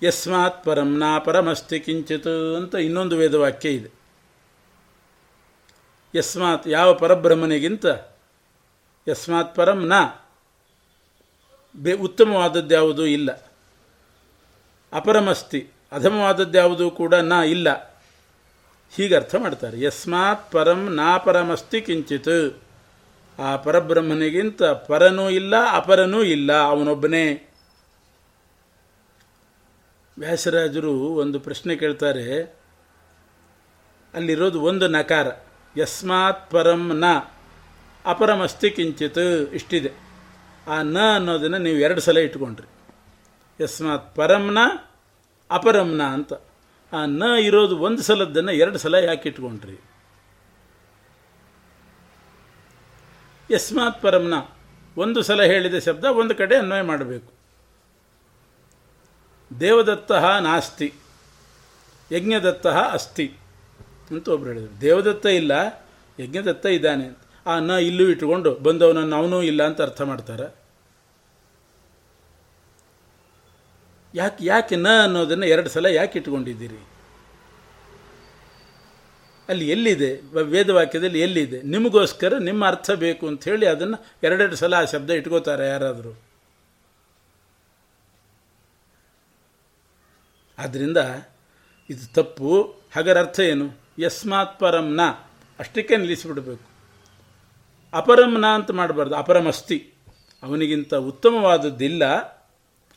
[SPEAKER 1] ಯಸ್ಮಾತ್ ಪರಂ ನಾ ಪರಮಸ್ತಿ ಕಿಂಚಿತ್ ಅಂತ ಇನ್ನೊಂದು ವೇದವಾಕ್ಯ ಇದೆ. ಯಸ್ಮಾತ್ ಯಾವ ಪರಬ್ರಹ್ಮನಿಗಿಂತ ಯಸ್ಮಾತ್ ಪರಂ ನ. ಬೇ ಉತ್ತಮವಾದದ್ದು ಯಾವುದೂ ಇಲ್ಲ. ಅಪರಮಸ್ತಿ, ಅಧಮವಾದದ್ದು ಯಾವುದೂ ಕೂಡ ನಾ ಇಲ್ಲ. ಹೀಗೆ ಅರ್ಥ ಮಾಡ್ತಾರೆ. ಯಸ್ಮಾತ್ ಪರಂ ನಾ ಪರಮಸ್ತಿ ಕಿಂಚಿತ್. ಆ ಪರಬ್ರಹ್ಮನಿಗಿಂತ ಪರನೂ ಇಲ್ಲ, ಅಪರನೂ ಇಲ್ಲ, ಅವನೊಬ್ಬನೇ. ವ್ಯಾಸರಾಜರು ಒಂದು ಪ್ರಶ್ನೆ ಕೇಳ್ತಾರೆ. ಅಲ್ಲಿರೋದು ಒಂದು ನಕಾರ. ಯಸ್ಮಾತ್ ಪರಂ ನ, ಅಪರಮಸ್ತಿ ಕಿಂಚಿತ್ ಇಷ್ಟಿದೆ. ಆ ನ ಅನ್ನೋದನ್ನು ನೀವು ಎರಡು ಸಲ ಇಟ್ಕೊಂಡ್ರಿ. ಯಸ್ಮಾತ್ ಪರಂನ ಅಪರಂನ ಅಂತ. ಆ ನ ಇರೋದು ಒಂದು ಸಲದ್ದನ್ನು ಎರಡು ಸಲ ಯಾಕೆ ಇಟ್ಕೊಂಡ್ರಿ? ಯಸ್ಮಾತ್ ಪರಮ್ನ ಒಂದು ಸಲ ಹೇಳಿದ ಶಬ್ದ ಒಂದು ಕಡೆ ಅನ್ವಯ ಮಾಡಬೇಕು. ದೇವದತ್ತ ನಾಸ್ತಿ, ಯಜ್ಞದತ್ತ ಅಸ್ತಿ ಅಂತ ಒಬ್ರು ಹೇಳಿದರು. ದೇವದತ್ತ ಇಲ್ಲ, ಯಜ್ಞದತ್ತ ಇದ್ದಾನೆ. ಆ ನ ಇಲ್ಲೂ ಇಟ್ಕೊಂಡು ಬಂದವನನ್ನು ಅವನೂ ಇಲ್ಲ ಅಂತ ಅರ್ಥ ಮಾಡ್ತಾರೆ? ಯಾಕೆ ಯಾಕೆ ನ ಅನ್ನೋದನ್ನು ಎರಡು ಸಲ ಯಾಕೆ ಇಟ್ಕೊಂಡಿದ್ದೀರಿ? ಅಲ್ಲಿ ಎಲ್ಲಿದೆ? ವೇದವಾಕ್ಯದಲ್ಲಿ ಎಲ್ಲಿದೆ? ನಿಮಗೋಸ್ಕರ ನಿಮ್ಮ ಅರ್ಥ ಬೇಕು ಅಂತ ಹೇಳಿ ಅದನ್ನು ಎರಡೆರಡು ಸಲ ಆ ಶಬ್ದ ಇಟ್ಕೋತಾರೆ ಯಾರಾದರೂ. ಆದ್ದರಿಂದ ಇದು ತಪ್ಪು. ಹಾಗರ ಅರ್ಥ ಏನು? ಯಸ್ಮಾತ್ ಪರಂನ ಅಷ್ಟಕ್ಕೆ ನಿಲ್ಲಿಸಿಬಿಡಬೇಕು. ಅಪರಂನ ಅಂತ ಮಾಡಬಾರ್ದು. ಅಪರಮಸ್ತಿ. ಅವನಿಗಿಂತ ಉತ್ತಮವಾದದ್ದಿಲ್ಲ.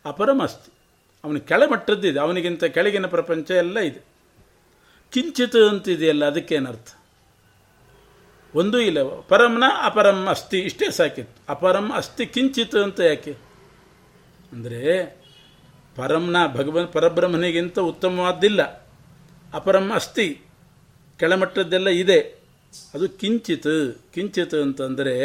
[SPEAKER 1] ಅಪರಮಸ್ತಿ. ಅವನ ಕೆಳಮಟ್ಟದ್ದಿದೆ, ಅವನಿಗಿಂತ ಕೆಳಗಿನ ಪ್ರಪಂಚ ಎಲ್ಲ ಇದೆ. ಕಿಂಚಿತ್ ಅಂತಿದೆಯಲ್ಲ, ಅದಕ್ಕೇನರ್ಥ? ಒಂದೂ ಇಲ್ಲ ಪರಂನ ಅಪರಂ ಅಸ್ತಿ, ಇಷ್ಟೇ ಸಾಕಿತ್ತು. ಅಪರಂ ಅಸ್ತಿ, ಕಿಂಚಿತ್ ಅಂತ ಯಾಕೆ? ಅಂದರೆ ಪರಂನ ಭಗವನ್ ಪರಬ್ರಹ್ಮನಿಗಿಂತ ಉತ್ತಮವಾದ್ದಿಲ್ಲ. ಅಪರಂ ಅಸ್ತಿ, ಕೆಳಮಟ್ಟದ್ದೆಲ್ಲ ಇದೆ. ಅದು ಕಿಂಚಿತ್ ಕಿಂಚಿತ್ ಅಂತಂದರೆ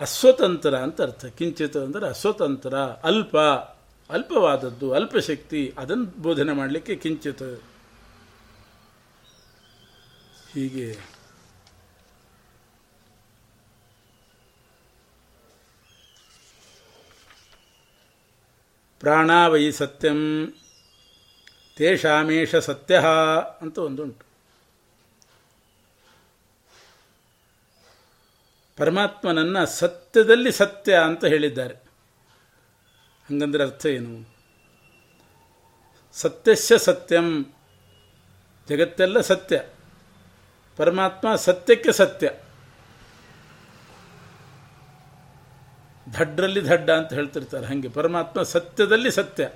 [SPEAKER 1] ಅಸ್ವತಂತ್ರ ಅಂತ ಅರ್ಥ. ಕಿಂಚಿತ್ ಅಂದರೆ ಅಸ್ವತಂತ್ರ, ಅಲ್ಪ, ಅಲ್ಪವಾದದ್ದು, ಅಲ್ಪಶಕ್ತಿ ಅದನ್ನು ಬೋಧನೆ ಮಾಡಲಿಕ್ಕೆ ಕಿಂಚಿತ್. ಹೀಗೆ. ಪ್ರಾಣಾವಯಿ ಸತ್ಯಂ, ತೇಷಾಮೇಷ ಸತ್ಯ ಅಂತ ಒಂದುಂಟು. ಪರಮಾತ್ಮನನ್ನು ಸತ್ಯದಲ್ಲಿ ಸತ್ಯ ಅಂತ ಹೇಳಿದ್ದಾರೆ. ಹಂಗಂದ್ರೆ ಅರ್ಥ ಏನು? ಸತ್ಯಸ್ಯ ಸತ್ಯಂ. ಜಗತ್ತೆಲ್ಲ ಸತ್ಯ. ಪರಮಾತ್ಮ ಸತ್ಯಕ್ಕೆ ಸತ್ಯ. ಧಡ್ರಲ್ಲಿ ಧಡ್ಡ ಅಂತ ಹೇಳ್ತಿರ್ತಾರೆ ಹಾಗೆ. ಪರಮಾತ್ಮ ಸತ್ಯದಲ್ಲಿ ಸತ್ಯ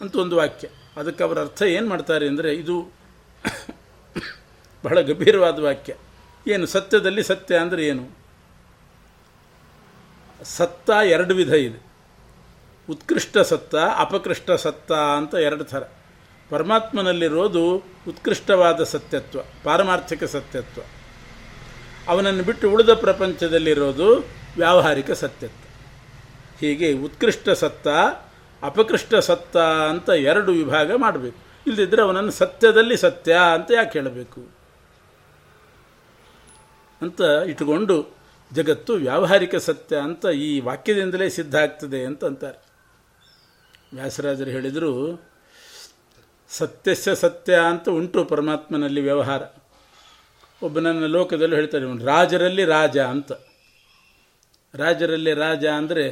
[SPEAKER 1] ಅಂತ ಒಂದು ವಾಕ್ಯ. ಅದಕ್ಕೆ ಅವರ ಅರ್ಥ ಏನು ಮಾಡ್ತಾರೆ ಅಂದರೆ ಇದು ಬಹಳ ಗಂಭೀರವಾದ ವಾಕ್ಯ. ಏನು ಸತ್ಯದಲ್ಲಿ ಸತ್ಯ ಅಂದರೆ ಏನು? ಸತ್ತ ಎರಡು ವಿಧ ಇದೆ. ಉತ್ಕೃಷ್ಟ ಸತ್ತ, ಅಪಕೃಷ್ಟ ಸತ್ತ ಅಂತ ಎರಡು ಥರ. ಪರಮಾತ್ಮನಲ್ಲಿರೋದು ಉತ್ಕೃಷ್ಟವಾದ ಸತ್ಯತ್ವ, ಪಾರಮಾರ್ಥಿಕ ಸತ್ಯತ್ವ. ಅವನನ್ನು ಬಿಟ್ಟು ಉಳಿದ ಪ್ರಪಂಚದಲ್ಲಿರೋದು ವ್ಯಾವಹಾರಿಕ ಸತ್ಯತ್ವ. ಹೀಗೆ ಉತ್ಕೃಷ್ಟ ಸತ್ತ, ಅಪಕೃಷ್ಟ ಸತ್ತ ಅಂತ ಎರಡು ವಿಭಾಗ ಮಾಡಬೇಕು. ಇಲ್ಲದಿದ್ದರೆ ಅವನನ್ನು ಸತ್ಯದಲ್ಲಿ ಸತ್ಯ ಅಂತ ಯಾಕೆ ಹೇಳಬೇಕು? ಅಂತ ಇಟ್ಟುಕೊಂಡು ಜಗತ್ತು ವ್ಯಾವಹಾರಿಕ ಸತ್ಯ ಅಂತ ಈ ವಾಕ್ಯದಿಂದಲೇ ಸಿದ್ಧ ಆಗ್ತದೆ ಅಂತ ಅಂತಾರೆ. ವ್ಯಾಸರಾಜರು ಹೇಳಿದರು, ಸತ್ಯಸ್ಯ ಸತ್ಯ ಅಂತ ಉಂಟು ಪರಮಾತ್ಮನಲ್ಲಿ ವ್ಯವಹಾರ. ಒಬ್ಬನನ್ನ ಲೋಕದಲ್ಲೂ ಹೇಳ್ತಾರೆ, ಇವನು ರಾಜರಲ್ಲಿ ರಾಜ ಅಂತ. ರಾಜರಲ್ಲಿ ರಾಜ ಅಂದರೆ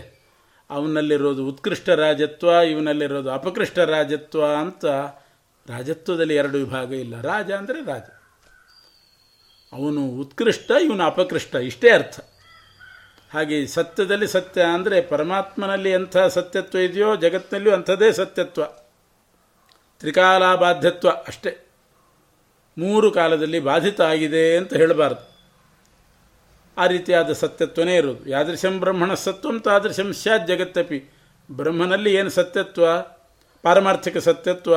[SPEAKER 1] ಅವನಲ್ಲಿರೋದು ಉತ್ಕೃಷ್ಟ ರಾಜತ್ವ, ಇವನಲ್ಲಿರೋದು ಅಪಕೃಷ್ಟ ರಾಜತ್ವ ಅಂತ ರಾಜತ್ವದಲ್ಲಿ ಎರಡು ವಿಭಾಗ ಇಲ್ಲ. ರಾಜ ಅಂದರೆ ರಾಜ. ಅವನು ಉತ್ಕೃಷ್ಟ, ಇವನು ಅಪಕೃಷ್ಟ, ಇಷ್ಟೇ ಅರ್ಥ. ಹಾಗೆ ಸತ್ಯದಲ್ಲಿ ಸತ್ಯ ಅಂದರೆ ಪರಮಾತ್ಮನಲ್ಲಿ ಎಂಥ ಸತ್ಯತ್ವ ಇದೆಯೋ ಜಗತ್ತಿನಲ್ಲಿಯೂ ಅಂಥದ್ದೇ ಸತ್ಯತ್ವ. ತ್ರಿಕಾಲಾಬಾಧ್ಯತ್ವ ಅಷ್ಟೇ. ಮೂರು ಕಾಲದಲ್ಲಿ ಬಾಧಿತ ಆಗಿದೆ ಅಂತ ಹೇಳಬಾರ್ದು. ಆ ರೀತಿಯಾದ ಸತ್ಯತ್ವನೇ ಇರೋದು ಯಾದೃಶಂ ಬ್ರಹ್ಮಣ ಸತ್ವಂ ತಾದೃಶಂ ಸ್ಯಾತ್ ಜಗತ್ತಪಿ. ಬ್ರಹ್ಮನಲ್ಲಿ ಏನು ಸತ್ಯತ್ವ? ಪಾರಮಾರ್ಥಿಕ ಸತ್ಯತ್ವ.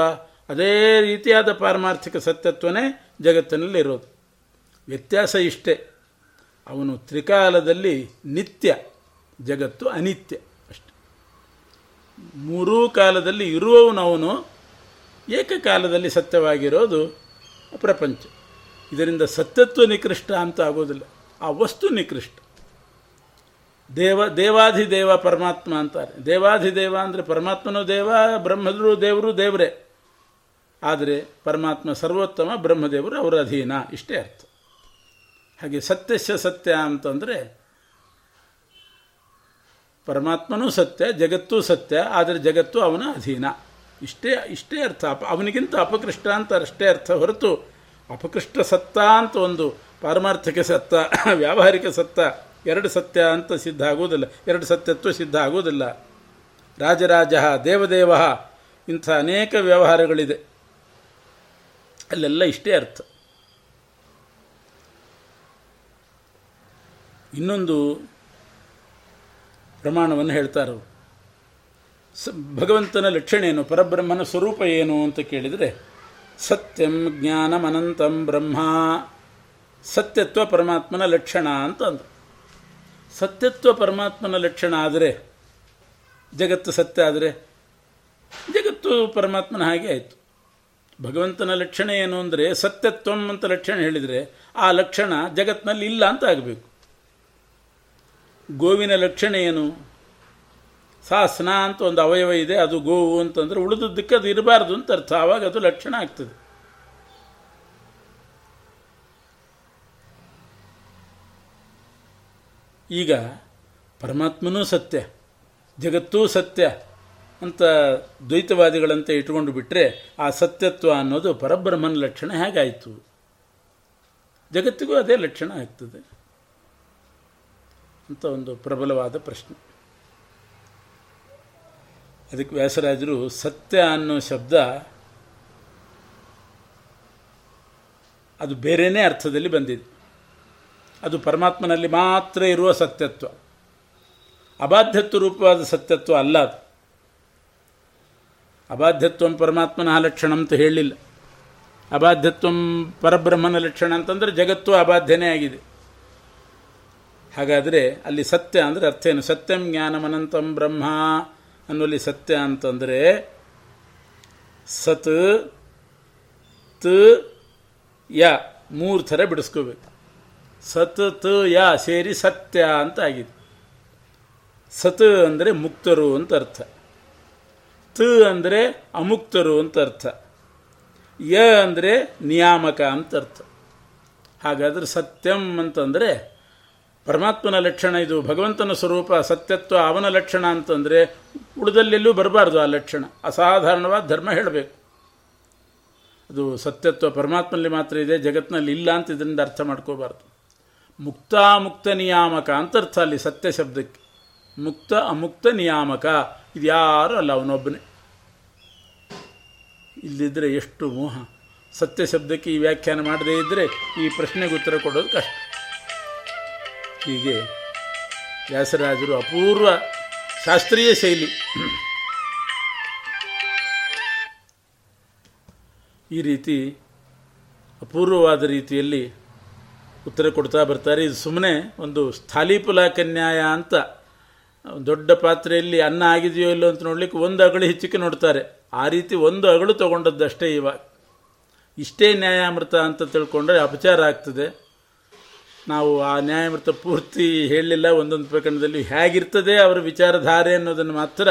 [SPEAKER 1] ಅದೇ ರೀತಿಯಾದ ಪಾರಮಾರ್ಥಿಕ ಸತ್ಯತ್ವನೇ ಜಗತ್ತಿನಲ್ಲಿ ಇರೋದು ವ್ಯತ್ಯಾಸ ಇಷ್ಟೇ. ಅವನು ತ್ರಿಕಾಲದಲ್ಲಿ ನಿತ್ಯ, ಜಗತ್ತು ಅನಿತ್ಯ ಅಷ್ಟೆ. ಮೂರೂ ಕಾಲದಲ್ಲಿ ಇರುವವನವನು ಏಕಕಾಲದಲ್ಲಿ ಸತ್ಯವಾಗಿರೋದು ಪ್ರಪಂಚ. ಇದರಿಂದ ಸತ್ಯತ್ವ ನಿಕೃಷ್ಟ ಅಂತ ಆಗೋದಿಲ್ಲ. ಆ ವಸ್ತು ನಿಕೃಷ್ಟ. ದೇವ ದೇವಾಧಿದೇವ ಪರಮಾತ್ಮ ಅಂತಾರೆ. ದೇವಾಧಿದೇವ ಅಂದರೆ ಪರಮಾತ್ಮನೂ ದೇವ, ಬ್ರಹ್ಮದರು ದೇವರು ದೇವರೇ. ಆದರೆ ಪರಮಾತ್ಮ ಸರ್ವೋತ್ತಮ, ಬ್ರಹ್ಮದೇವರು ಅವರ ಅಧೀನ. ಇಷ್ಟೇ ಅರ್ಥ. ಹಾಗೆ ಸತ್ಯಸ್ಯ ಸತ್ಯ ಅಂತಂದರೆ ಪರಮಾತ್ಮನೂ ಸತ್ಯ, ಜಗತ್ತೂ ಸತ್ಯ, ಆದರೆ ಜಗತ್ತು ಅವನ ಅಧೀನ. ಇಷ್ಟೇ ಇಷ್ಟೇ ಅರ್ಥ. ಅಪ, ಅವನಿಗಿಂತ ಅಪಕೃಷ್ಟ ಅಂತ ಅಷ್ಟೇ ಅರ್ಥ ಹೊರತು ಅಪಕೃಷ್ಟ ಸತ್ತ ಅಂತ ಒಂದು ಪಾರಮಾರ್ಥಿಕ ಸತ್ತ <coughs> ವ್ಯಾವಹಾರಿಕ ಸತ್ತ ಎರಡು ಸತ್ಯ ಅಂತ ಸಿದ್ಧ ಆಗೋದಿಲ್ಲ ಎರಡು ಸತ್ಯತ್ವ ಸಿದ್ಧ ಆಗೋದಿಲ್ಲ ರಾಜರಾಜ, ದೇವದೇವ ಇಂಥ ಅನೇಕ ವ್ಯವಹಾರಗಳಿದೆ. ಅಲ್ಲೆಲ್ಲ ಇಷ್ಟೇ ಅರ್ಥ. ಇನ್ನೊಂದು ಪ್ರಮಾಣವನ್ನು ಹೇಳ್ತಾರೆ ಸ, ಭಗವಂತನ ಲಕ್ಷಣ ಏನು? ಪರಬ್ರಹ್ಮನ ಸ್ವರೂಪ ಏನು ಅಂತ ಕೇಳಿದರೆ, ಸತ್ಯಂ ಜ್ಞಾನಮನಂತಂ ಬ್ರಹ್ಮ, ಸತ್ಯತ್ವ ಪರಮಾತ್ಮನ ಲಕ್ಷಣ ಅಂತ ಅಂದರು. ಸತ್ಯತ್ವ ಪರಮಾತ್ಮನ ಲಕ್ಷಣ ಆದರೆ, ಜಗತ್ತು ಸತ್ಯ ಆದರೆ, ಜಗತ್ತು ಪರಮಾತ್ಮನ ಹಾಗೆ ಆಯಿತು. ಭಗವಂತನ ಲಕ್ಷಣ ಏನು ಅಂದರೆ, ಸತ್ಯತ್ವಂ ಅಂತ ಲಕ್ಷಣ ಹೇಳಿದರೆ, ಆ ಲಕ್ಷಣ ಜಗತ್ತಿನಲ್ಲಿ ಇಲ್ಲ ಅಂತ ಆಗಬೇಕು. ಗೋವಿನ ಲಕ್ಷಣ ಏನು? ಸಾಸನ ಅಂತ ಒಂದು ಅವಯವ ಇದೆ, ಅದು ಗೋವು ಅಂತಂದರೆ ಉಳಿದದ್ದಕ್ಕೆ ಅದು ಇರಬಾರ್ದು ಅಂತ ಅರ್ಥ. ಆವಾಗ ಅದು ಲಕ್ಷಣ ಆಗ್ತದೆ. ಈಗ ಪರಮಾತ್ಮನೂ ಸತ್ಯ, ಜಗತ್ತೂ ಸತ್ಯ ಅಂತ ದ್ವೈತವಾದಿಗಳಂತೆ ಇಟ್ಟುಕೊಂಡು ಬಿಟ್ಟರೆ ಆ ಸತ್ಯತ್ವ ಅನ್ನೋದು ಪರಬ್ರಹ್ಮನ ಲಕ್ಷಣ ಹೇಗಾಯಿತು? ಜಗತ್ತಿಗೂ ಅದೇ ಲಕ್ಷಣ ಆಗ್ತದೆ. ಅಂತ ಒಂದು ಪ್ರಬಲವಾದ ಪ್ರಶ್ನೆ. ಅದಕ್ಕೆ ವ್ಯಾಸರಾಜರು ಸತ್ಯ ಅನ್ನೋ ಶಬ್ದ ಅದು ಬೇರೆಯೇ ಅರ್ಥದಲ್ಲಿ ಬಂದಿದೆ. ಅದು ಪರಮಾತ್ಮನಲ್ಲಿ ಮಾತ್ರ ಇರುವ ಸತ್ಯತ್ವ. ಅಬಾಧ್ಯತ್ವ ರೂಪವಾದ ಸತ್ಯತ್ವ ಅಲ್ಲ ಅದು. ಅಬಾಧ್ಯತ್ವ ಪರಮಾತ್ಮನ ಲಕ್ಷಣ ಅಂತ ಹೇಳಲಿಲ್ಲ ಅಬಾಧ್ಯತ್ವಂ ಪರಬ್ರಹ್ಮನ ಲಕ್ಷಣ ಅಂತಂದರೆ ಜಗತ್ತು ಅಬಾಧ್ಯನೇ ಆಗಿದೆ. ಹಾಗಾದರೆ ಅಲ್ಲಿ ಸತ್ಯ ಅಂದರೆ ಅರ್ಥ ಏನು? ಸತ್ಯಂ ಜ್ಞಾನಮನಂತಂ ಬ್ರಹ್ಮ ಅನ್ನೋಲ್ಲಿ ಸತ್ಯ ಅಂತಂದರೆ ಸತ್, ತ, ಯ ಮೂರು ಥರ ಬಿಡಿಸ್ಕೋಬೇಕು. ಸತ್, ತ, ಯ ಸೇರಿ ಸತ್ಯ ಅಂತ ಆಗಿದೆ. ಸತ್ ಅಂದರೆ ಮುಕ್ತರು ಅಂತ ಅರ್ಥ. ತ ಅಂದರೆ ಅಮುಕ್ತರು ಅಂತ ಅರ್ಥ. ಯ ಅಂದರೆ ನಿಯಾಮಕ ಅಂತ ಅರ್ಥ. ಹಾಗಾದರೆ ಸತ್ಯಂ ಅಂತಂದರೆ ಪರಮಾತ್ಮನ ಲಕ್ಷಣ ಇದು, ಭಗವಂತನ ಸ್ವರೂಪ, ಸತ್ಯತ್ವ ಅವನ ಲಕ್ಷಣ ಅಂತಂದರೆ ಉಳಿದಲ್ಲೆಲ್ಲೂ ಬರಬಾರ್ದು ಆ ಲಕ್ಷಣ. ಅಸಾಧಾರಣವಾದ ಧರ್ಮ ಹೇಳಬೇಕು. ಅದು ಸತ್ಯತ್ವ ಪರಮಾತ್ಮನಲ್ಲಿ ಮಾತ್ರ ಇದೆ ಜಗತ್ತಿನಲ್ಲಿ ಇಲ್ಲ ಅಂತ ಇದರಿಂದ ಅರ್ಥ ಮಾಡ್ಕೋಬಾರ್ದು. ಮುಕ್ತಾಮುಕ್ತ ನಿಯಾಮಕ ಅಂತ ಅರ್ಥ ಅಲ್ಲಿ ಸತ್ಯ ಶಬ್ದಕ್ಕೆ. ಮುಕ್ತ ಅಮುಕ್ತ ನಿಯಾಮಕ. ಇದು ಯಾರು ಅಲ್ಲ ಅವನೊಬ್ಬನೇ. ಇಲ್ಲಿದ್ದರೆ ಎಷ್ಟು ಮೋಹ. ಸತ್ಯ ಶಬ್ದಕ್ಕೆ ಈ ವ್ಯಾಖ್ಯಾನ ಮಾಡದೇ ಇದ್ದರೆ ಈ ಪ್ರಶ್ನೆಗೆ ಉತ್ತರ ಕೊಡೋದು ಕಷ್ಟ. ಹೀಗೆ ವ್ಯಾಸರಾಜರು ಅಪೂರ್ವ ಶಾಸ್ತ್ರೀಯ ಶೈಲಿ. ಈ ರೀತಿ ಅಪೂರ್ವವಾದ ರೀತಿಯಲ್ಲಿ ಉತ್ತರ ಕೊಡ್ತಾ ಬರ್ತಾರೆ. ಇದು ಸುಮ್ಮನೆ ಒಂದು ಸ್ಥಾಲಿಪುಲ ಕನ್ಯಾಯ ಅಂತ ದೊಡ್ಡ ಪಾತ್ರೆಯಲ್ಲಿ ಅನ್ನ ಆಗಿದೆಯೋ ಇಲ್ಲೋ ಅಂತ ನೋಡ್ಲಿಕ್ಕೆ ಒಂದು ಅಗಳು ಹೆಚ್ಚಿಗೆ ನೋಡ್ತಾರೆ. ಆ ರೀತಿ ಒಂದು ಅಗಳು ತಗೊಂಡದ್ದಷ್ಟೇ ಇವಾಗ ಇಷ್ಟೇ ನ್ಯಾಯಾಮೃತ ಅಂತ ತಿಳ್ಕೊಂಡ್ರೆ ಅಪಚಾರ ಆಗ್ತದೆ. ನಾವು ಆ ನ್ಯಾಯಮೂರ್ತ ಪೂರ್ತಿ ಹೇಳಲಿಲ್ಲ ಒಂದೊಂದು ಪ್ರಕರಣದಲ್ಲಿ ಹೇಗಿರ್ತದೆ ಅವರ ವಿಚಾರಧಾರೆ ಅನ್ನೋದನ್ನು ಮಾತ್ರ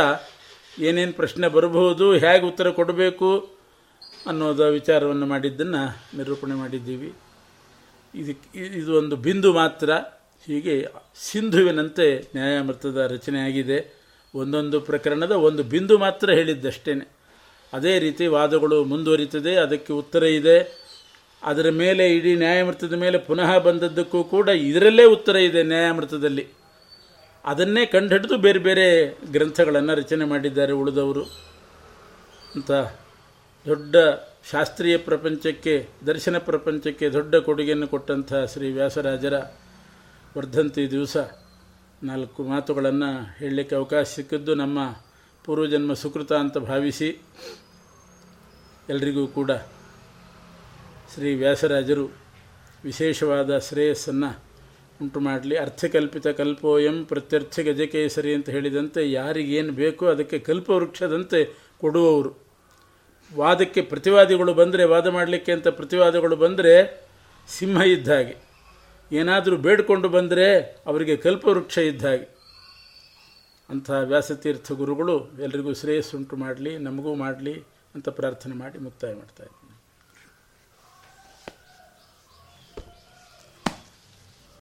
[SPEAKER 1] ಏನೇನು ಪ್ರಶ್ನೆ ಬರಬಹುದು, ಹೇಗೆ ಉತ್ತರ ಕೊಡಬೇಕು ಅನ್ನೋದ ವಿಚಾರವನ್ನು ಮಾಡಿದ್ದನ್ನು ನಿರೂಪಣೆ ಮಾಡಿದ್ದೀವಿ. ಇದಕ್ಕೆ, ಇದು ಒಂದು ಬಿಂದು ಮಾತ್ರ. ಹೀಗೆ ಸಿಂಧುವಿನಂತೆ ನ್ಯಾಯಮೃತದ ರಚನೆಯಾಗಿದೆ. ಒಂದೊಂದು ಪ್ರಕರಣದ ಒಂದು ಬಿಂದು ಮಾತ್ರ ಹೇಳಿದ್ದಷ್ಟೇ ಅದೇ ರೀತಿ ವಾದಗಳು ಮುಂದುವರಿತದೆ, ಅದಕ್ಕೆ ಉತ್ತರ ಇದೆ. ಅದರ ಮೇಲೆ ಇಡೀ ನ್ಯಾಯಮೃತದ ಮೇಲೆ ಪುನಃ ಬಂದದ್ದಕ್ಕೂ ಕೂಡ ಇದರಲ್ಲೇ ಉತ್ತರ ಇದೆ ನ್ಯಾಯಮೃತದಲ್ಲಿ ಅದನ್ನೇ ಕಂಡುಹಿಡಿದು ಬೇರೆ ಬೇರೆ ಗ್ರಂಥಗಳನ್ನು ರಚನೆ ಮಾಡಿದ್ದಾರೆ ಉಳಿದವರು. ಅಂತ ದೊಡ್ಡ ಶಾಸ್ತ್ರೀಯ ಪ್ರಪಂಚಕ್ಕೆ, ದರ್ಶನ ಪ್ರಪಂಚಕ್ಕೆ ದೊಡ್ಡ ಕೊಡುಗೆಯನ್ನು ಕೊಟ್ಟಂಥ ಶ್ರೀ ವ್ಯಾಸರಾಜರ ವರ್ಧಂತಿ ದಿವಸ. ನಾಲ್ಕು ಮಾತುಗಳನ್ನು ಹೇಳಲಿಕ್ಕೆ ಅವಕಾಶ ಸಿಕ್ಕಿದ್ದು ನಮ್ಮ ಪೂರ್ವಜನ್ಮ ಸುಕೃತ ಅಂತ ಭಾವಿಸಿ ಎಲ್ರಿಗೂ ಕೂಡ ಶ್ರೀ ವ್ಯಾಸರಾಜರು ವಿಶೇಷವಾದ ಶ್ರೇಯಸ್ಸನ್ನು ಉಂಟು ಮಾಡಲಿ. ಅರ್ಥಕಲ್ಪಿತ ಕಲ್ಪೋಯಂ ಪ್ರತ್ಯರ್ಥ ಗಜಕೇಸರಿ ಅಂತ ಹೇಳಿದಂತೆ ಯಾರಿಗೇನು ಬೇಕೋ ಅದಕ್ಕೆ ಕಲ್ಪವೃಕ್ಷದಂತೆ ಕೊಡುವವರು. ವಾದಕ್ಕೆ ಪ್ರತಿವಾದಿಗಳು ಬಂದರೆ ವಾದ ಮಾಡಲಿಕ್ಕೆ ಅಂತ ಪ್ರತಿವಾದಿಗಳು ಬಂದರೆ ಸಿಂಹ ಇದ್ದ ಹಾಗೆ. ಏನಾದರೂ ಬೇಡಿಕೊಂಡು ಬಂದರೆ ಅವರಿಗೆ ಕಲ್ಪವೃಕ್ಷ ಇದ್ದ ಹಾಗೆ. ಅಂತಹ ವ್ಯಾಸತೀರ್ಥ ಗುರುಗಳು ಎಲ್ರಿಗೂ ಶ್ರೇಯಸ್ಸುಂಟು ಮಾಡಲಿ, ನಮಗೂ ಮಾಡಲಿ ಅಂತ ಪ್ರಾರ್ಥನೆ ಮಾಡಿ ಮುಕ್ತಾಯ ಮಾಡ್ತಾರೆ